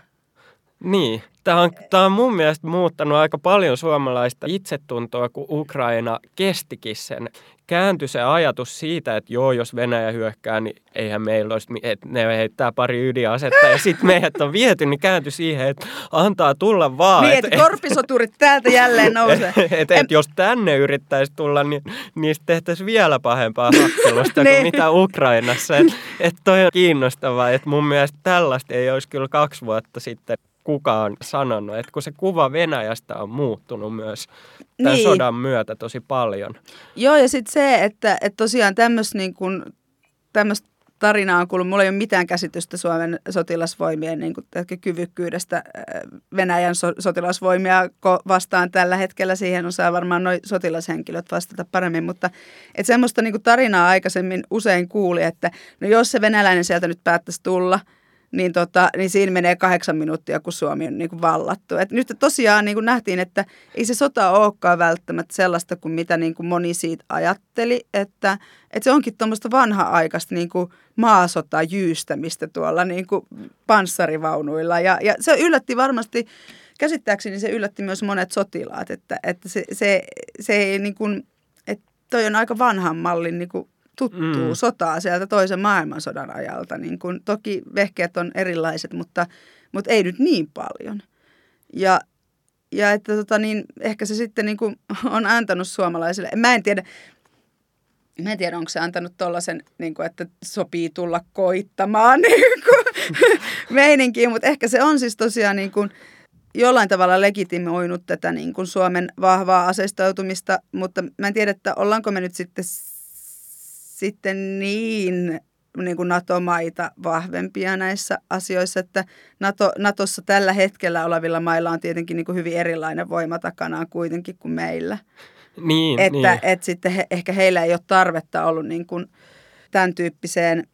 Niin, tämä on, tämä on mun mielestä muuttanut aika paljon suomalaista itsetuntoa, kun Ukraina kestikin sen. Kääntyi se ajatus siitä, että joo, jos Venäjä hyökkää, niin eihän meillä olisi, että ne heittää pari ydinasetta ja sitten meidät on viety, niin kääntyi siihen, että antaa tulla vaan. Niin, että et, korpisoturit täältä jälleen nousee. Että et, et, jos tänne yrittäisi tulla, niin niistä tehtäisiin vielä pahempaa hakkelusta niin. kuin mitä Ukrainassa. Että et toi on kiinnostavaa, että mun mielestä tällaista ei olisi kyllä kaksi vuotta sitten kukaan sanonut, että kun se kuva Venäjästä on muuttunut myös tämän niin. sodan myötä tosi paljon. Joo, ja sitten se, että, että tosiaan tämmöistä niin kuin, tarinaa on kuullut. Mulla ei ole mitään käsitystä Suomen sotilasvoimien niin kuin, kyvykkyydestä äh, Venäjän so, sotilasvoimia vastaan tällä hetkellä. Siihen osaa varmaan noin sotilashenkilöt vastata paremmin, mutta että semmoista niin kuin, tarinaa aikaisemmin usein kuuli, että no jos se venäläinen sieltä nyt päättäisi tulla – niin, tota, niin siinä menee kahdeksan minuuttia, kun Suomi on niin kuin vallattu. Et nyt tosiaan niin kuin nähtiin, että ei se sota olekaan välttämättä sellaista kuin mitä niin kuin moni siitä ajatteli, että, että se onkin tuommoista vanha-aikaista niin kuin maasota jyystämistä tuolla niin kuin panssarivaunuilla. Ja, ja se yllätti varmasti, käsittääkseni se yllätti myös monet sotilaat, että, että se, se, se ei niin kuin, että toi on aika vanhan mallin niin kuin tuttuu mm. sotaa sieltä toisen maailmansodan ajalta. Niin kun, toki vehkeet on erilaiset, mutta, mutta ei nyt niin paljon. Ja, ja että tota, niin, ehkä se sitten niin kuin on antanut suomalaisille, mä en tiedä, Mä en tiedä, onko se antanut tuollaisen, niin että sopii tulla koittamaan niin kuin, meininkiä, mutta ehkä se on siis tosiaan niin kuin, jollain tavalla legitimoinut tätä niin kuin Suomen vahvaa aseistautumista, mutta mä en tiedä, että ollaanko me nyt sitten sitten niin, niin kuin NATO-maita vahvempia näissä asioissa, että NATO, NATOssa tällä hetkellä olevilla mailla on tietenkin niin kuin hyvin erilainen voima takanaan kuitenkin kuin meillä. Niin, että, niin. että sitten he, ehkä heillä ei ole tarvetta ollut niin kuin tämän tyyppiseen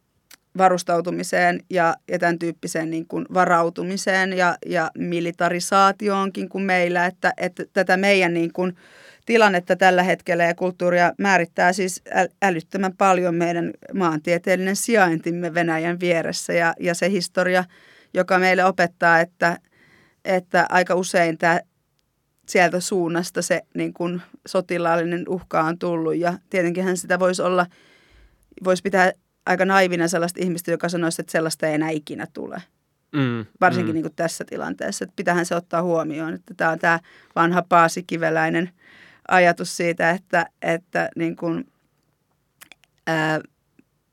varustautumiseen ja, ja tämän tyyppiseen niin kuin varautumiseen ja, ja militarisaatioonkin kuin meillä, että, että tätä meidän niin kuin, tilannetta tällä hetkellä ja kulttuuria määrittää siis älyttömän paljon meidän maantieteellinen sijaintimme Venäjän vieressä ja, ja se historia, joka meille opettaa, että, että aika usein tämä sieltä suunnasta se niin kuin sotilaallinen uhka on tullut ja tietenkin sitä voisi olla, voisi pitää aika naivina sellaista ihmistä, joka sanoisi, että sellaista ei enää ikinä tule. Mm, Varsinkin mm. Niin kuin tässä tilanteessa, että pitähän se ottaa huomioon, että tämä on tämä vanha paasikiveläinen – ajatus siitä, että, että niin kuin, ää,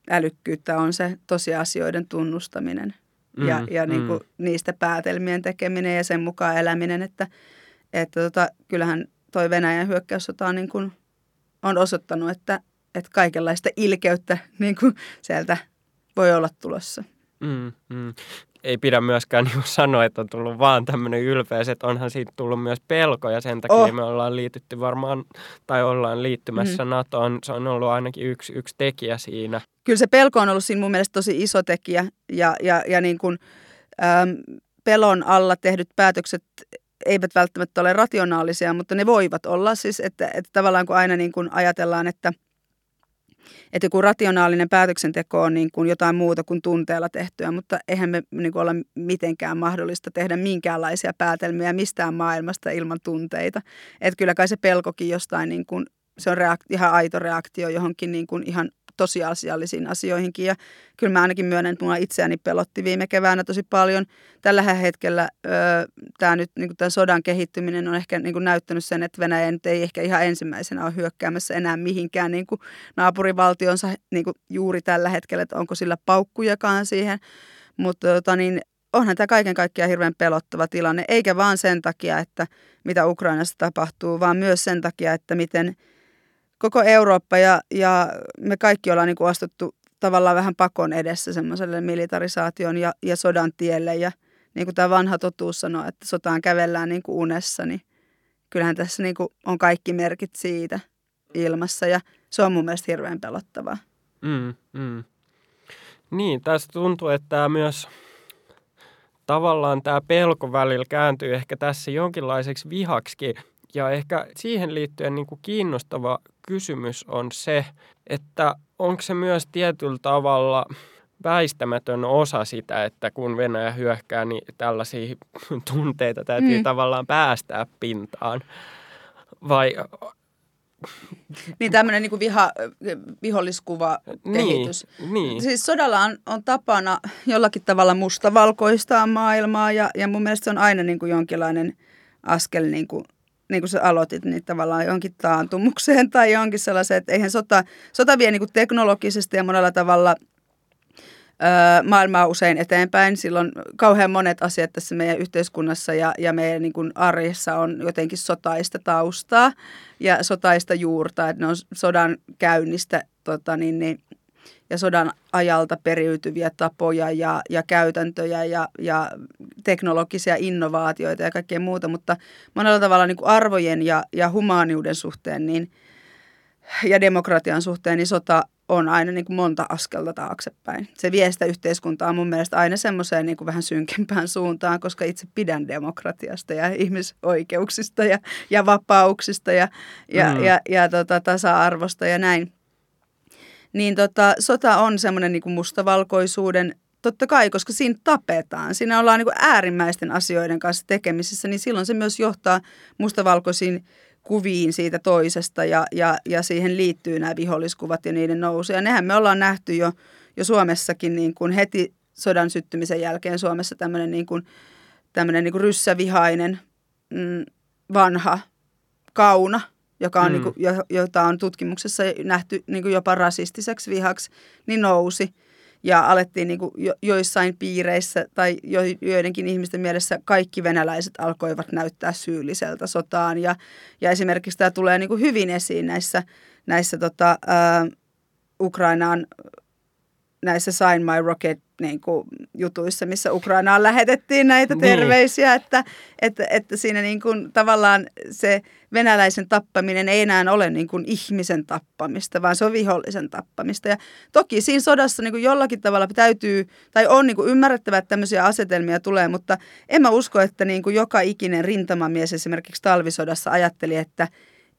älykkyyttä on se tosiasioiden tunnustaminen mm, ja, ja niin kuin mm. niistä päätelmien tekeminen ja sen mukaan eläminen, että, että tota, kyllähän toi Venäjän hyökkäyssota on, niin kuin, on osoittanut, että, että kaikenlaista ilkeyttä niin kuin sieltä voi olla tulossa. Mm, mm ei pidä myöskään niin sanoa, että on tullut vaan tämmöinen ylpeys, että onhan siitä tullut myös pelko ja sen takia oh. me ollaan liitytty varmaan tai ollaan liittymässä mm. NATOon. Se on ollut ainakin yksi, yksi tekijä siinä. Kyllä se pelko on ollut siinä mun mielestä tosi iso tekijä ja, ja, ja niin kuin, äm, pelon alla tehdyt päätökset eivät välttämättä ole rationaalisia, mutta ne voivat olla siis, että, että tavallaan kun aina niin kuin ajatellaan, että – että joku rationaalinen päätöksenteko on niin kuin jotain muuta kuin tunteella tehtyä, mutta eihän me niin kuin olla mitenkään mahdollista tehdä minkäänlaisia päätelmiä mistään maailmasta ilman tunteita. Että kyllä kai se pelkokin jostain, niin kuin, se on reakt- ihan aito reaktio johonkin niin kuin ihan tosiasiallisiin asioihinkin. Ja kyllä mä ainakin myönnän, että mua itseäni pelotti viime keväänä tosi paljon. Tällä hetkellä tämä nyt niin tämän sodan kehittyminen on ehkä niin näyttänyt sen, että Venäjä nyt ei ehkä ihan ensimmäisenä ole hyökkäämässä enää mihinkään niin naapurivaltionsa niin juuri tällä hetkellä, että onko sillä paukkujakaan siihen. Mutta tota, niin, onhan tämä kaiken kaikkiaan hirveän pelottava tilanne, eikä vaan sen takia, että mitä Ukrainassa tapahtuu, vaan myös sen takia, että miten koko Eurooppa ja, ja me kaikki ollaan niin kuin astuttu tavallaan vähän pakon edessä semmoiselle militarisaation ja, ja sodan tielle. Ja niin kuin tämä vanha totuus sanoo, että sotaan kävellään niin kuin unessa, niin kyllähän tässä niin kuin on kaikki merkit siitä ilmassa ja se on mun mielestä hirveän pelottavaa. Mm, mm. Niin, tästä tuntuu, että tämä myös tavallaan tämä pelko välillä kääntyy ehkä tässä jonkinlaiseksi vihaksikin. Ja ehkä siihen liittyen niin kuin kiinnostava kysymys on se, että onko se myös tietyllä tavalla väistämätön osa sitä, että kun Venäjä hyökkää, niin tällaisia tunteita täytyy mm. tavallaan päästää pintaan. Vai niin tämmöinen niin viha, viholliskuva kehitys. Niin, niin. Siis sodalla on, on tapana jollakin tavalla mustavalkoistaa maailmaa ja, ja mun mielestä se on aina niin kuin jonkinlainen askel, niin kuin, niin kuin sä aloitit, niin tavallaan jonkin taantumukseen tai jonkin sellaiseen, että eihän sota, sota vie niin kuin teknologisesti ja monella tavalla – maailmaa usein eteenpäin. Silloin kauhean monet asiat tässä meidän yhteiskunnassa ja, ja meidän niin kuin arjessa on jotenkin sotaista taustaa ja sotaista juurta, että ne on sodan käynnistä tota, niin, niin, ja sodan ajalta periytyviä tapoja ja, ja käytäntöjä ja, ja teknologisia innovaatioita ja kaikkea muuta, mutta monella tavalla niin kuin arvojen ja, ja humaaniuden suhteen niin, ja demokratian suhteen niin sota on aina niin kuin monta askelta taaksepäin. Se vie sitä yhteiskuntaa mun mielestä aina semmoiseen niin kuin vähän synkempään suuntaan, koska itse pidän demokratiasta ja ihmisoikeuksista ja, ja vapauksista ja, ja, mm. ja, ja, ja tota, tasa-arvosta ja näin. Niin tota, sota on semmoinen niin mustavalkoisuuden Totta kai, koska siinä tapetaan. Siinä ollaan niin kuin äärimmäisten asioiden kanssa tekemisissä, niin silloin se myös johtaa mustavalkoisiin kuviin siitä toisesta ja, ja, ja siihen liittyy nämä viholliskuvat ja niiden nousu. Ja nehän me ollaan nähty jo, jo Suomessakin niin kuin heti sodan syttymisen jälkeen Suomessa tämmöinen niin kuin, tämmöinen niin kuin ryssävihainen mm, vanha kauna, joka on, mm. niin kuin, jota on tutkimuksessa nähty niin kuin jopa rasistiseksi vihaksi, niin nousi – ja alettiin niin kuin jo, joissain piireissä tai jo, joidenkin ihmisten mielessä kaikki venäläiset alkoivat näyttää syylliseltä sotaan. Ja, ja esimerkiksi tämä tulee niin kuin hyvin esiin näissä, näissä tota, ää, Ukrainaan näissä Sign My Rocket niin kuin, jutuissa, missä Ukrainaan lähetettiin näitä niin. terveisiä, että, että, että siinä niin kuin, tavallaan se venäläisen tappaminen ei enää ole niin kuin, ihmisen tappamista, vaan se on vihollisen tappamista. Ja toki siinä sodassa niin kuin, jollakin tavalla täytyy, tai on niin kuin, ymmärrettävä, että tämmöisiä asetelmia tulee, mutta en mä usko, että niin kuin, joka ikinen rintamamies esimerkiksi talvisodassa ajatteli, että,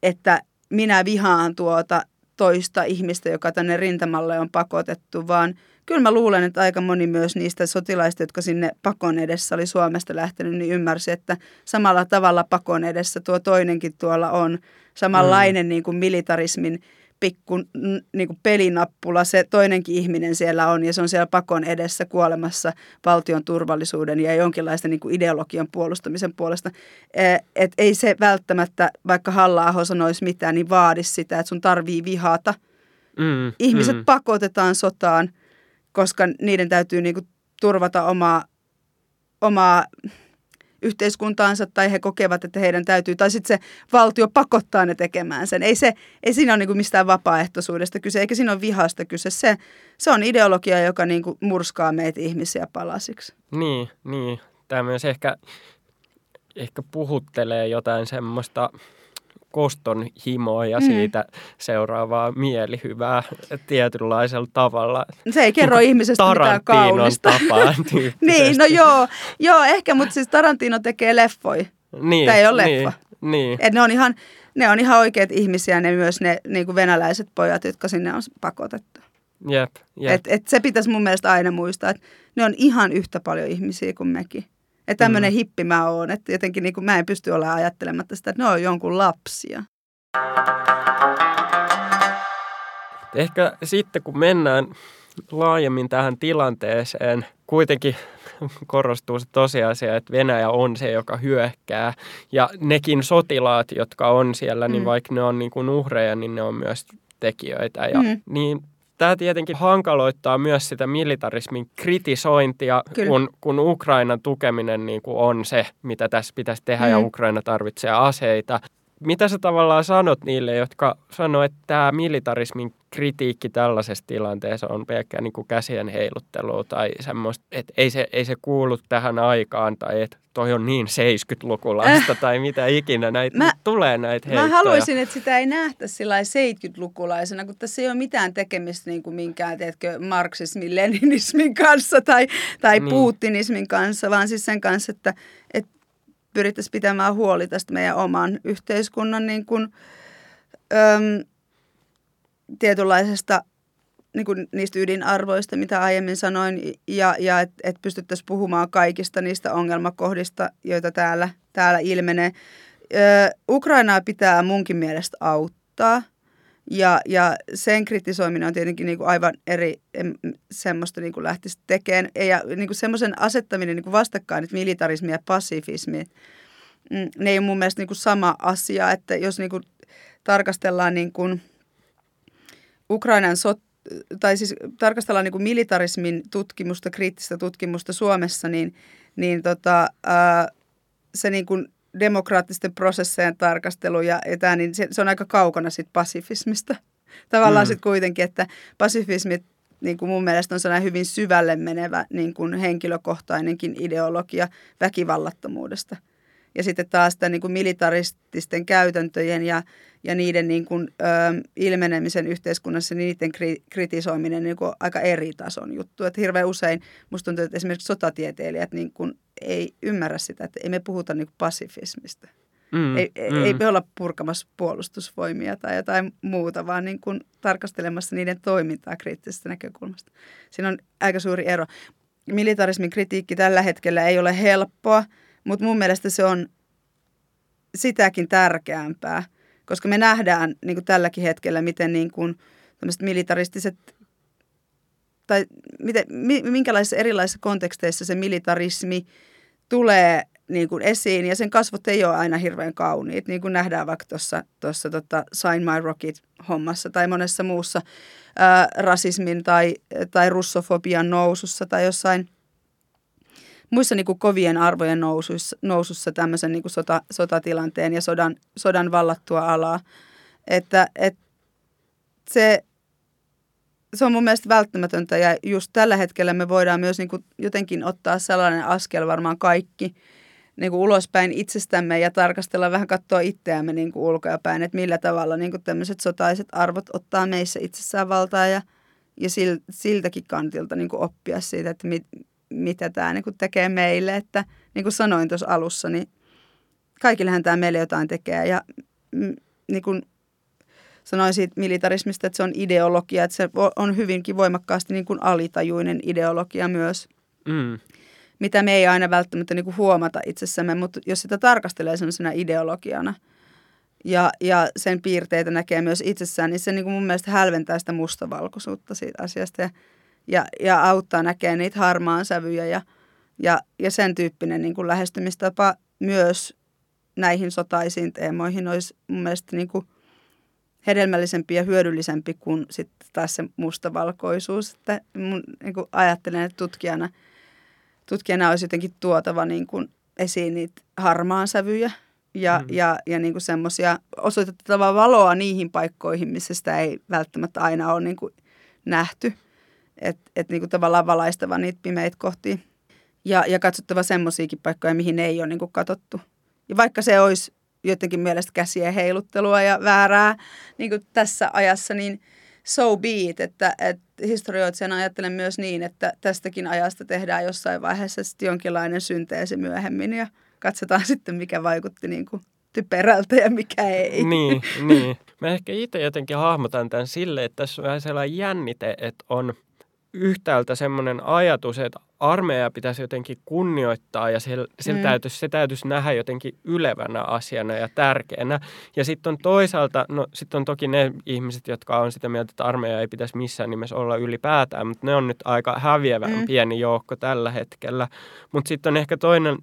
että minä vihaan tuota toista ihmistä, joka tänne rintamalle on pakotettu, vaan kyllä mä luulen, että aika moni myös niistä sotilaista, jotka sinne pakon edessä oli Suomesta lähtenyt, niin ymmärsi, että samalla tavalla pakon edessä tuo toinenkin tuolla on samanlainen mm. niin kuin militarismin pikku niin kuin pelinappula, se toinenkin ihminen siellä on ja se on siellä pakon edessä kuolemassa valtion turvallisuuden ja jonkinlaista niin kuin ideologian puolustamisen puolesta. E, et ei se välttämättä, vaikka halla sanoisi mitään, niin vaadi sitä, että sun tarvii vihata. Mm, Ihmiset mm. pakotetaan sotaan, koska niiden täytyy niin kuin turvata omaa, omaa yhteiskuntaansa tai he kokevat, että heidän täytyy, tai sitten se valtio pakottaa ne tekemään sen. Ei, se, ei siinä ole niin kuin mistään vapaaehtoisuudesta kyse, eikä siinä ole vihasta kyse. Se, se on ideologia, joka niin kuin murskaa meitä ihmisiä palasiksi. Niin, niin. Tämä myös ehkä, ehkä puhuttelee jotain semmoista koston himoa ja mm. siitä seuraavaa mielihyvää tietynlaisella tavalla. Se ei kerro ihmisestä mitään kaunista. tapaan Niin, no joo, joo ehkä, mutta siis Tarantino tekee leffoi. Niin, Tämä ei ole niin, leffa. Niin. Et ne, on ihan, ne on ihan oikeat ihmisiä, ne myös ne niin kuin venäläiset pojat, jotka sinne on pakotettu. Jep, jep. Et, et se pitäisi mun mielestä aina muistaa, että ne on ihan yhtä paljon ihmisiä kuin mekin. Että tämmöinen mm. hippi mä oon, että jotenkin niin kuin mä en pysty olla ajattelematta sitä, että ne on jonkun lapsia. Ehkä sitten kun mennään laajemmin tähän tilanteeseen, kuitenkin korostuu se tosiasia, että Venäjä on se, joka hyökkää. Ja nekin sotilaat, jotka on siellä, niin mm. vaikka ne on niin kuin uhreja, niin ne on myös tekijöitä. Ja, mm. Niin Tämä tietenkin hankaloittaa myös sitä militarismin kritisointia, kun, kun Ukrainan tukeminen niin kuin on se, mitä tässä pitäisi tehdä mm. ja Ukraina tarvitsee aseita. Mitä sä tavallaan sanot niille, jotka sanoo, että tämä militarismin kritiikki tällaisessa tilanteessa on pelkkää niin käsien heiluttelua tai semmoista, että ei se, ei se kuulu tähän aikaan tai että toi on niin 70-lukulaista äh. tai mitä ikinä näitä mä, tulee näitä heittoja. Mä haluaisin, että sitä ei nähtä sillä 70-lukulaisena, kun tässä ei ole mitään tekemistä niin kuin minkään, teetkö, marksismin, leninismin kanssa tai, tai niin. putinismin kanssa, vaan siis sen kanssa, että, että pyrittäisiin pitämään huoli tästä meidän oman yhteiskunnan niin kuin, äm, tietynlaisesta niin kuin niistä ydinarvoista, mitä aiemmin sanoin, ja, ja että et pystyttäisiin puhumaan kaikista niistä ongelmakohdista, joita täällä, täällä ilmenee. Ö, Ukrainaa pitää munkin mielestä auttaa, ja, ja sen kritisoiminen on tietenkin niin kuin aivan eri semmoista niin kuin lähtisi tekemään. Ja niin kuin semmoisen asettaminen niin kuin vastakkain, että militarismi ja pasifismi, mm, ne ei ole mun mielestä niin kuin sama asia. Että jos niin kuin tarkastellaan niin kuin Ukrainan sot, tai siis tarkastellaan niin kuin militarismin tutkimusta, kriittistä tutkimusta Suomessa, niin, niin tota, ää, se niin kuin demokraattisten prosessien tarkastelu ja, ja tämä, niin se, se on aika kaukana sit pasifismista. Tavallaan mm. sitten kuitenkin, että pasifismi niin kuin mun mielestä on sellainen hyvin syvälle menevä niin kuin henkilökohtainenkin ideologia väkivallattomuudesta. Ja sitten taas tämän niin kuin militarististen käytäntöjen ja, ja niiden niin kuin, ö, ilmenemisen yhteiskunnassa, niin niiden kri, kritisoiminen niin kuin aika eri tason juttu. Että hirveän usein musta tuntuu, että esimerkiksi sotatieteilijät niin kuin ei ymmärrä sitä, että ei me puhuta niin kuin pasifismista. Mm, ei, mm. ei me olla purkamassa puolustusvoimia tai jotain muuta, vaan niin kuin tarkastelemassa niiden toimintaa kriittisestä näkökulmasta. Siinä on aika suuri ero. Militarismin kritiikki tällä hetkellä ei ole helppoa, mutta mun mielestä se on sitäkin tärkeämpää, koska me nähdään niin kuin tälläkin hetkellä, miten niin kuin militaristiset tai miten, minkälaisissa erilaisissa konteksteissa se militarismi tulee niin kuin esiin ja sen kasvot ei ole aina hirveän kauniit, niin kuin nähdään vaikka tuossa, tuossa tota Sign My Rocket-hommassa tai monessa muussa ää, rasismin tai, tai russofobian nousussa tai jossain muissa niin kuin kovien arvojen nousussa, nousussa tämmöisen niin kuin sota, sotatilanteen ja sodan, sodan vallattua alaa. Että, että se se on mun mielestä välttämätöntä ja just tällä hetkellä me voidaan myös niin kuin jotenkin ottaa sellainen askel varmaan kaikki niin kuin ulospäin itsestämme ja tarkastella vähän katsoa itseämme niin kuin ulkoapäin, että millä tavalla niin kuin tämmöiset sotaiset arvot ottaa meissä itsessään valtaa ja, ja siltäkin kantilta niin kuin oppia siitä, että mit, mitä tämä niin tekee meille. Että niin kuin sanoin tuossa alussa, niin kaikillehän tämä meille jotain tekee ja niin kuin sanoin siitä militarismista, että se on ideologia, että se on hyvinkin voimakkaasti niin kuin alitajuinen ideologia myös, mm. mitä me ei aina välttämättä niin kuin huomata itsessämme, mutta jos sitä tarkastelee sellaisena ideologiana ja, ja sen piirteitä näkee myös itsessään, niin se niin kuin mun mielestä hälventää sitä mustavalkoisuutta siitä asiasta ja, ja, ja auttaa näkemään niitä harmaan sävyjä ja, ja, ja sen tyyppinen niin kuin lähestymistapa myös näihin sotaisiin teemoihin olisi mun mielestä niin kuin – hedelmällisempi ja hyödyllisempi kuin sitten taas se mustavalkoisuus. Että mun, niin kuin ajattelen, että tutkijana, tutkijana olisi jotenkin tuotava niin kuin esiin niitä harmaan sävyjä ja, mm. ja, ja niin kuin semmoisia osoitettavaa valoa niihin paikkoihin, missä sitä ei välttämättä aina ole niin kuin nähty. Että et niin kuin tavallaan valaistava niitä pimeitä kohtia ja, ja katsottava semmoisiakin paikkoja, mihin ei ole niin kuin katsottu. Ja vaikka se olisi jotenkin mielestä käsien heiluttelua ja väärää niin kuin tässä ajassa, niin so be it, että, että historioitsijana ajattelen myös niin, että tästäkin ajasta tehdään jossain vaiheessa sitten jonkinlainen synteesi myöhemmin ja katsotaan sitten, mikä vaikutti niin kuin typerältä ja mikä ei. Niin, niin. Mä ehkä itse jotenkin hahmotan tämän sille, että tässä on vähän sellainen jännite, että on yhtäältä semmoinen ajatus, että armeija pitäisi jotenkin kunnioittaa ja se, se, mm. täytyisi, se täytyisi nähdä jotenkin ylevänä asiana ja tärkeänä. Ja sitten on toisaalta, no sitten on toki ne ihmiset, jotka on sitä mieltä, että armeija ei pitäisi missään nimessä olla ylipäätään, mutta ne on nyt aika häviävän mm. pieni joukko tällä hetkellä. Mutta sitten on ehkä toinen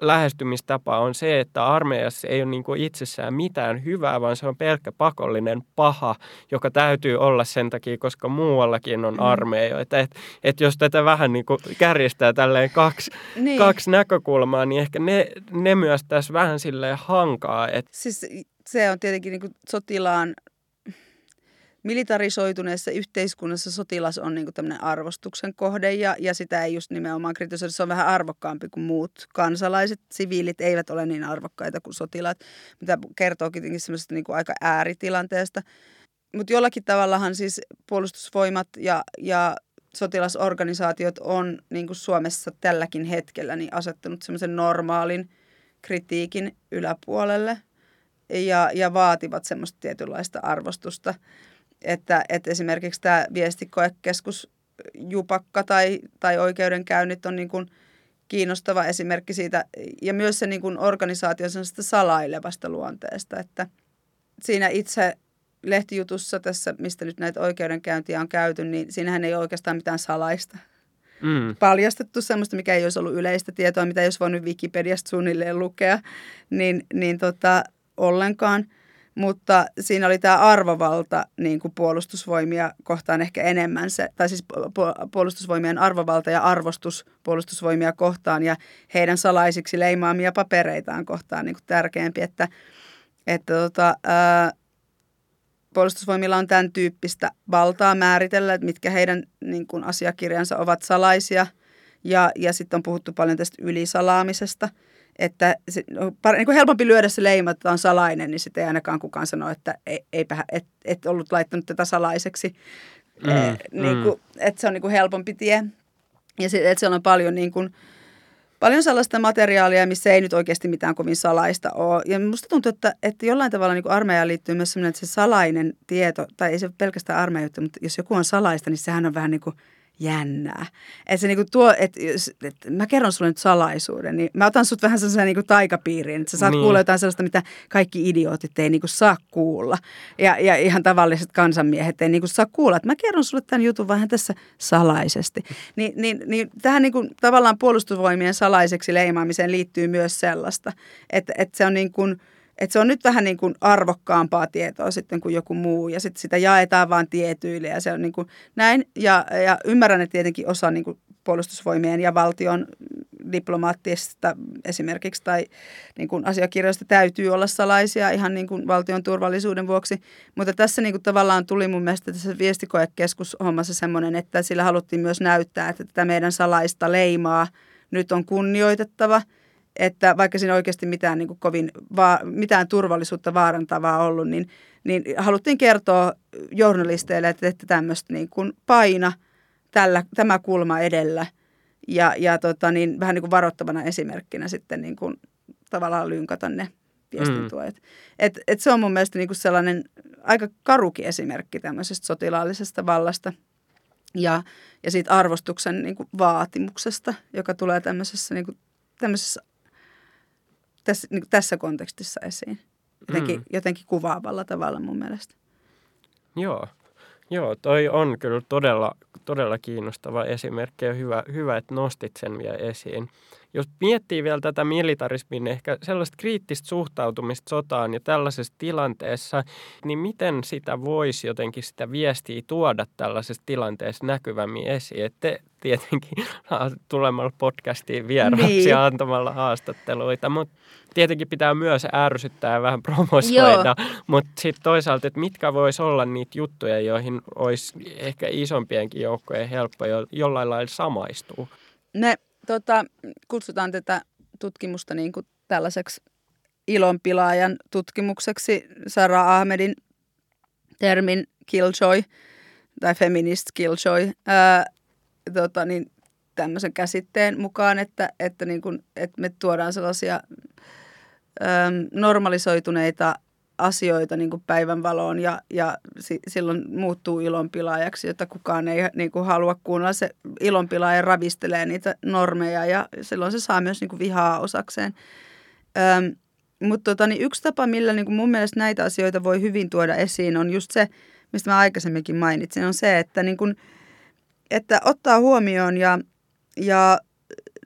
lähestymistapa on se, että armeijassa ei ole niin kuin itsessään mitään hyvää, vaan se on pelkkä pakollinen paha, joka täytyy olla sen takia, koska muuallakin on armeijoita. Et, et jos tätä vähän niin kuin kärjistää tälleen kaksi, Niin. kaksi näkökulmaa, niin ehkä ne, ne myös tässä vähän silleen hankaa. Et, Siis se on tietenkin niin kuin sotilaan militarisoituneessa yhteiskunnassa sotilas on niin tämmöinen arvostuksen kohde ja, ja sitä ei just nimenomaan kritisoida. Se on vähän arvokkaampi kuin muut kansalaiset. Siviilit eivät ole niin arvokkaita kuin sotilaat, mitä kertoo kuitenkin semmoisesta niin aika ääritilanteesta. Mutta jollakin tavallahan siis puolustusvoimat ja, ja sotilasorganisaatiot on niin kuin Suomessa tälläkin hetkellä niin asettanut semmoisen normaalin kritiikin yläpuolelle ja, ja vaativat semmoista tietynlaista arvostusta. Että, että esimerkiksi tämä viestikoekeskus Jupakka tai, tai oikeudenkäynnit on niin kuin kiinnostava esimerkki siitä ja myös se niin kuin organisaation salailevasta luonteesta, että siinä itse lehtijutussa tässä, mistä nyt näitä oikeudenkäyntiä on käyty, niin siinähän ei ole oikeastaan mitään salaista mm, paljastettu semmoista, mikä ei olisi ollut yleistä tietoa, mitä ei olisi voinut Wikipediasta suunnilleen lukea, niin, niin tota, ollenkaan. Mutta siinä oli tämä arvovalta niin kuin puolustusvoimia kohtaan ehkä enemmän se, tai siis pu- puolustusvoimien arvovalta ja arvostus puolustusvoimia kohtaan ja heidän salaisiksi leimaamia papereitaan kohtaan niin kuin tärkeämpi, että, että tota, ää, puolustusvoimilla on tämän tyyppistä valtaa määritellä, että mitkä heidän niin kuin, asiakirjansa ovat salaisia. Ja, ja sitten on puhuttu paljon tästä ylisalaamisesta, että se, no, par, niin kuin helpompi lyödä se leima, että on salainen, niin sitten ei ainakaan kukaan sano, että ei, eipä, et, et ollut laittanut tätä salaiseksi. Mm, Mm, eh, niin mm. kuin, että se on niin kuin helpompi tie. Ja se, että siellä on paljon niin kuin, paljon sellaista materiaalia, missä ei nyt oikeasti mitään kovin salaista ole. Ja musta tuntuu, että, että jollain tavalla niin kuin armeijaan liittyy myös sellainen, että se salainen tieto, tai ei se ole pelkästään armeijan juttu, mutta jos joku on salaista, niin sehän on vähän niin kuin jännää. Että se niinku tuo, että et, mä kerron sulle nyt salaisuuden, niin mä otan sut vähän sellaiseen niinku taikapiiriin, että sä saat Niin. niin. kuulla jotain sellaista, mitä kaikki idiootit ei niinku saa kuulla. Ja, ja ihan tavalliset kansanmiehet ei niinku saa kuulla, että mä kerron sulle tämän jutun vähän tässä salaisesti. Ni, niin, niin tähän niinku tavallaan puolustusvoimien salaiseksi leimaamiseen liittyy myös sellaista, että, että se on niin kuin, että se on nyt vähän niin kuin arvokkaampaa tietoa sitten kuin joku muu ja sitten sitä jaetaan vaan tietyille ja se on niin kuin näin. Ja, ja ymmärrän, että tietenkin osa niin kuin puolustusvoimien ja valtion diplomaattisista esimerkiksi tai niin kuin asiakirjoista täytyy olla salaisia ihan niin kuin valtion turvallisuuden vuoksi. Mutta tässä niin kuin tavallaan tuli mun mielestä tässä viestikoekeskushommassa semmoinen, että sillä haluttiin myös näyttää, että tätä meidän salaista leimaa nyt on kunnioitettava – että vaikka siinä oikeasti mitään, niin kuin kovin va- mitään turvallisuutta vaarantavaa ollut, niin, niin haluttiin kertoa journalisteille, että teette tämmöistä niin kuin paina tällä, tämä kulma edellä ja, ja tota, niin, vähän niin kuin varoittavana esimerkkinä sitten niin kuin, tavallaan lynkata ne viestintuojat. Mm. Et, et se on mun mielestä niin kuin sellainen aika karuki esimerkki tämmöisestä sotilaallisesta vallasta ja, ja siitä arvostuksen niin kuin vaatimuksesta, joka tulee tämmöisessä, niin kuin, tämmöisessä tässä, niin tässä kontekstissa esiin. Jotenkin, mm. jotenkin kuvaavalla tavalla mun mielestä. Joo. Joo, toi on kyllä todella, todella kiinnostava esimerkki ja hyvä, hyvä, että nostit sen vielä esiin. Jos miettii vielä tätä militarismin ehkä sellaista kriittistä suhtautumista sotaan ja tällaisessa tilanteessa, niin miten sitä voisi jotenkin sitä viestiä tuoda tällaisessa tilanteessa näkyvämmin esiin? Että te tietenkin tulemalla podcastiin vieraaksi Niin. ja antamalla haastatteluita, mutta tietenkin pitää myös ärsyttää ja vähän promosoida, mutta sitten toisaalta, että mitkä voisi olla niitä juttuja, joihin olisi ehkä isompienkin joukkojen helppo jo, jollain lailla samaistua. Me tota, kutsutaan tätä tutkimusta niin kuin tällaiseksi ilonpilaajan tutkimukseksi. Sarah Ahmedin termin killjoy tai feminist killjoy ää, tota, niin, tämmöisen käsitteen mukaan, että, että, niin kuin, että me tuodaan sellaisia normalisoituneita asioita niin kuin päivänvaloon ja, ja si, silloin muuttuu ilonpilaajaksi, jota kukaan ei niin kuin halua kuunnella. Se ilonpilaaja ravistelee niitä normeja ja silloin se saa myös niin kuin vihaa osakseen. Öm, mutta tota, niin yksi tapa, millä niin kuin mun mielestä näitä asioita voi hyvin tuoda esiin, on just se, mistä mä aikaisemminkin mainitsin, on se, että, niin kuin, että ottaa huomioon ja, ja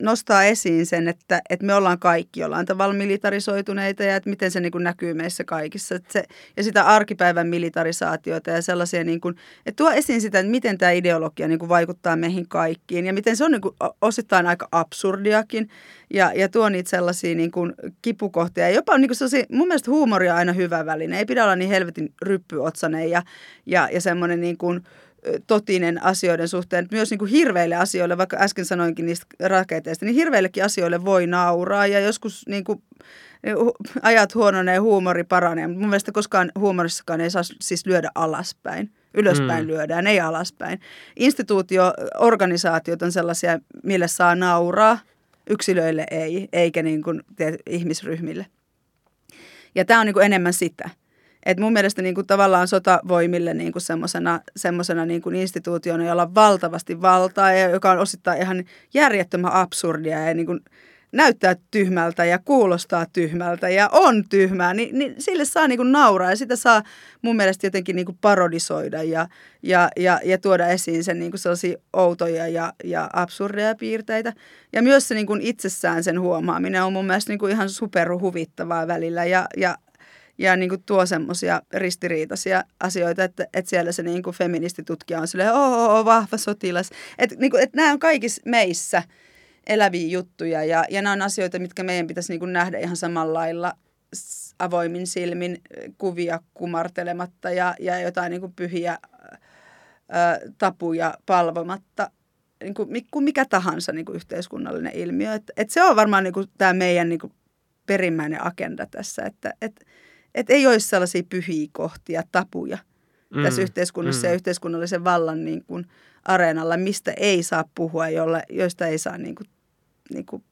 nostaa esiin sen, että, että me ollaan kaikki jollain tavalla militarisoituneita ja että miten se niin kuin näkyy meissä kaikissa. Että se, ja sitä arkipäivän militarisaatiota ja sellaisia, niin kuin, että tuo esiin sitä, että miten tämä ideologia niin kuin vaikuttaa meihin kaikkiin ja miten se on niin kuin osittain aika absurdiakin ja, ja tuo niitä sellaisia niin kuin kipukohtia. Ja jopa niin kuin mun mielestä huumoria aina hyvä väline. Ei pidä olla niin helvetin ryppyotsainen ja, ja, ja semmoinen niin kuin, totinen asioiden suhteen, myös niin kuin hirveille asioille, vaikka äsken sanoinkin niistä raketeista, niin hirveillekin asioille voi nauraa ja joskus niin kuin, ajat huononee, huumori paranee. Mun mielestä koskaan huumorissakaan ei saa siis lyödä alaspäin. Ylöspäin mm. lyödään, ei alaspäin. Instituutio, organisaatiot on sellaisia, mille saa nauraa, yksilöille ei, eikä niin kuin, ihmisryhmille. Ja tämä on niin kuin enemmän sitä. Et mun mielestä niin kuin tavallaan sotavoimille niin kuin semmosena, semmosena niin kuin instituutiona, jolla on valtavasti valtaa ja joka on osittain ihan järjettömän absurdia ja niin kuin näyttää tyhmältä ja kuulostaa tyhmältä ja on tyhmää, niin, niin sille saa niin kuin nauraa ja sitä saa mun mielestä jotenkin niin kuin parodisoida ja, ja, ja, ja tuoda esiin sen niin kuin sellaisia outoja ja, ja absurdeja piirteitä. Ja myös se niin kuin itsessään sen huomaaminen on mun mielestä niin kuin ihan superhuvittavaa välillä ja, ja ja niin kuin tuo semmoisia ristiriitaisia asioita, että, että siellä se niin kuin feministitutkija on silleen, oo, vahva sotilas. Että niin kuin, että nämä on kaikissa meissä eläviä juttuja ja, ja nämä on asioita, mitkä meidän pitäisi niin kuin nähdä ihan samalla lailla avoimin silmin kuvia kumartelematta ja, ja jotain niin kuin pyhiä ä, tapuja palvomatta niin kuin, mikä tahansa niin kuin yhteiskunnallinen ilmiö. Et, et se on varmaan niin kuin tämä meidän niin kuin perimmäinen agenda tässä, että et, että ei olisi sellaisia pyhiä kohtia, tapuja mm. tässä yhteiskunnassa mm. ja yhteiskunnallisen vallan niin kuin areenalla, mistä ei saa puhua, jolla, joista ei saa, niin kuin, niin kuin,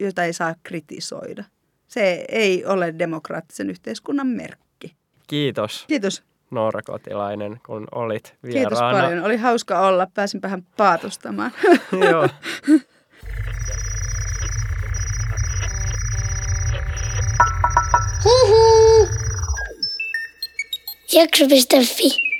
joita ei saa kritisoida. Se ei ole demokraattisen yhteiskunnan merkki. Kiitos. Kiitos. Noora Kotilainen, kun olit vieraana. Kiitos paljon. Oli hauska olla. Pääsinpähän paatustamaan. Joo. Jakso.fi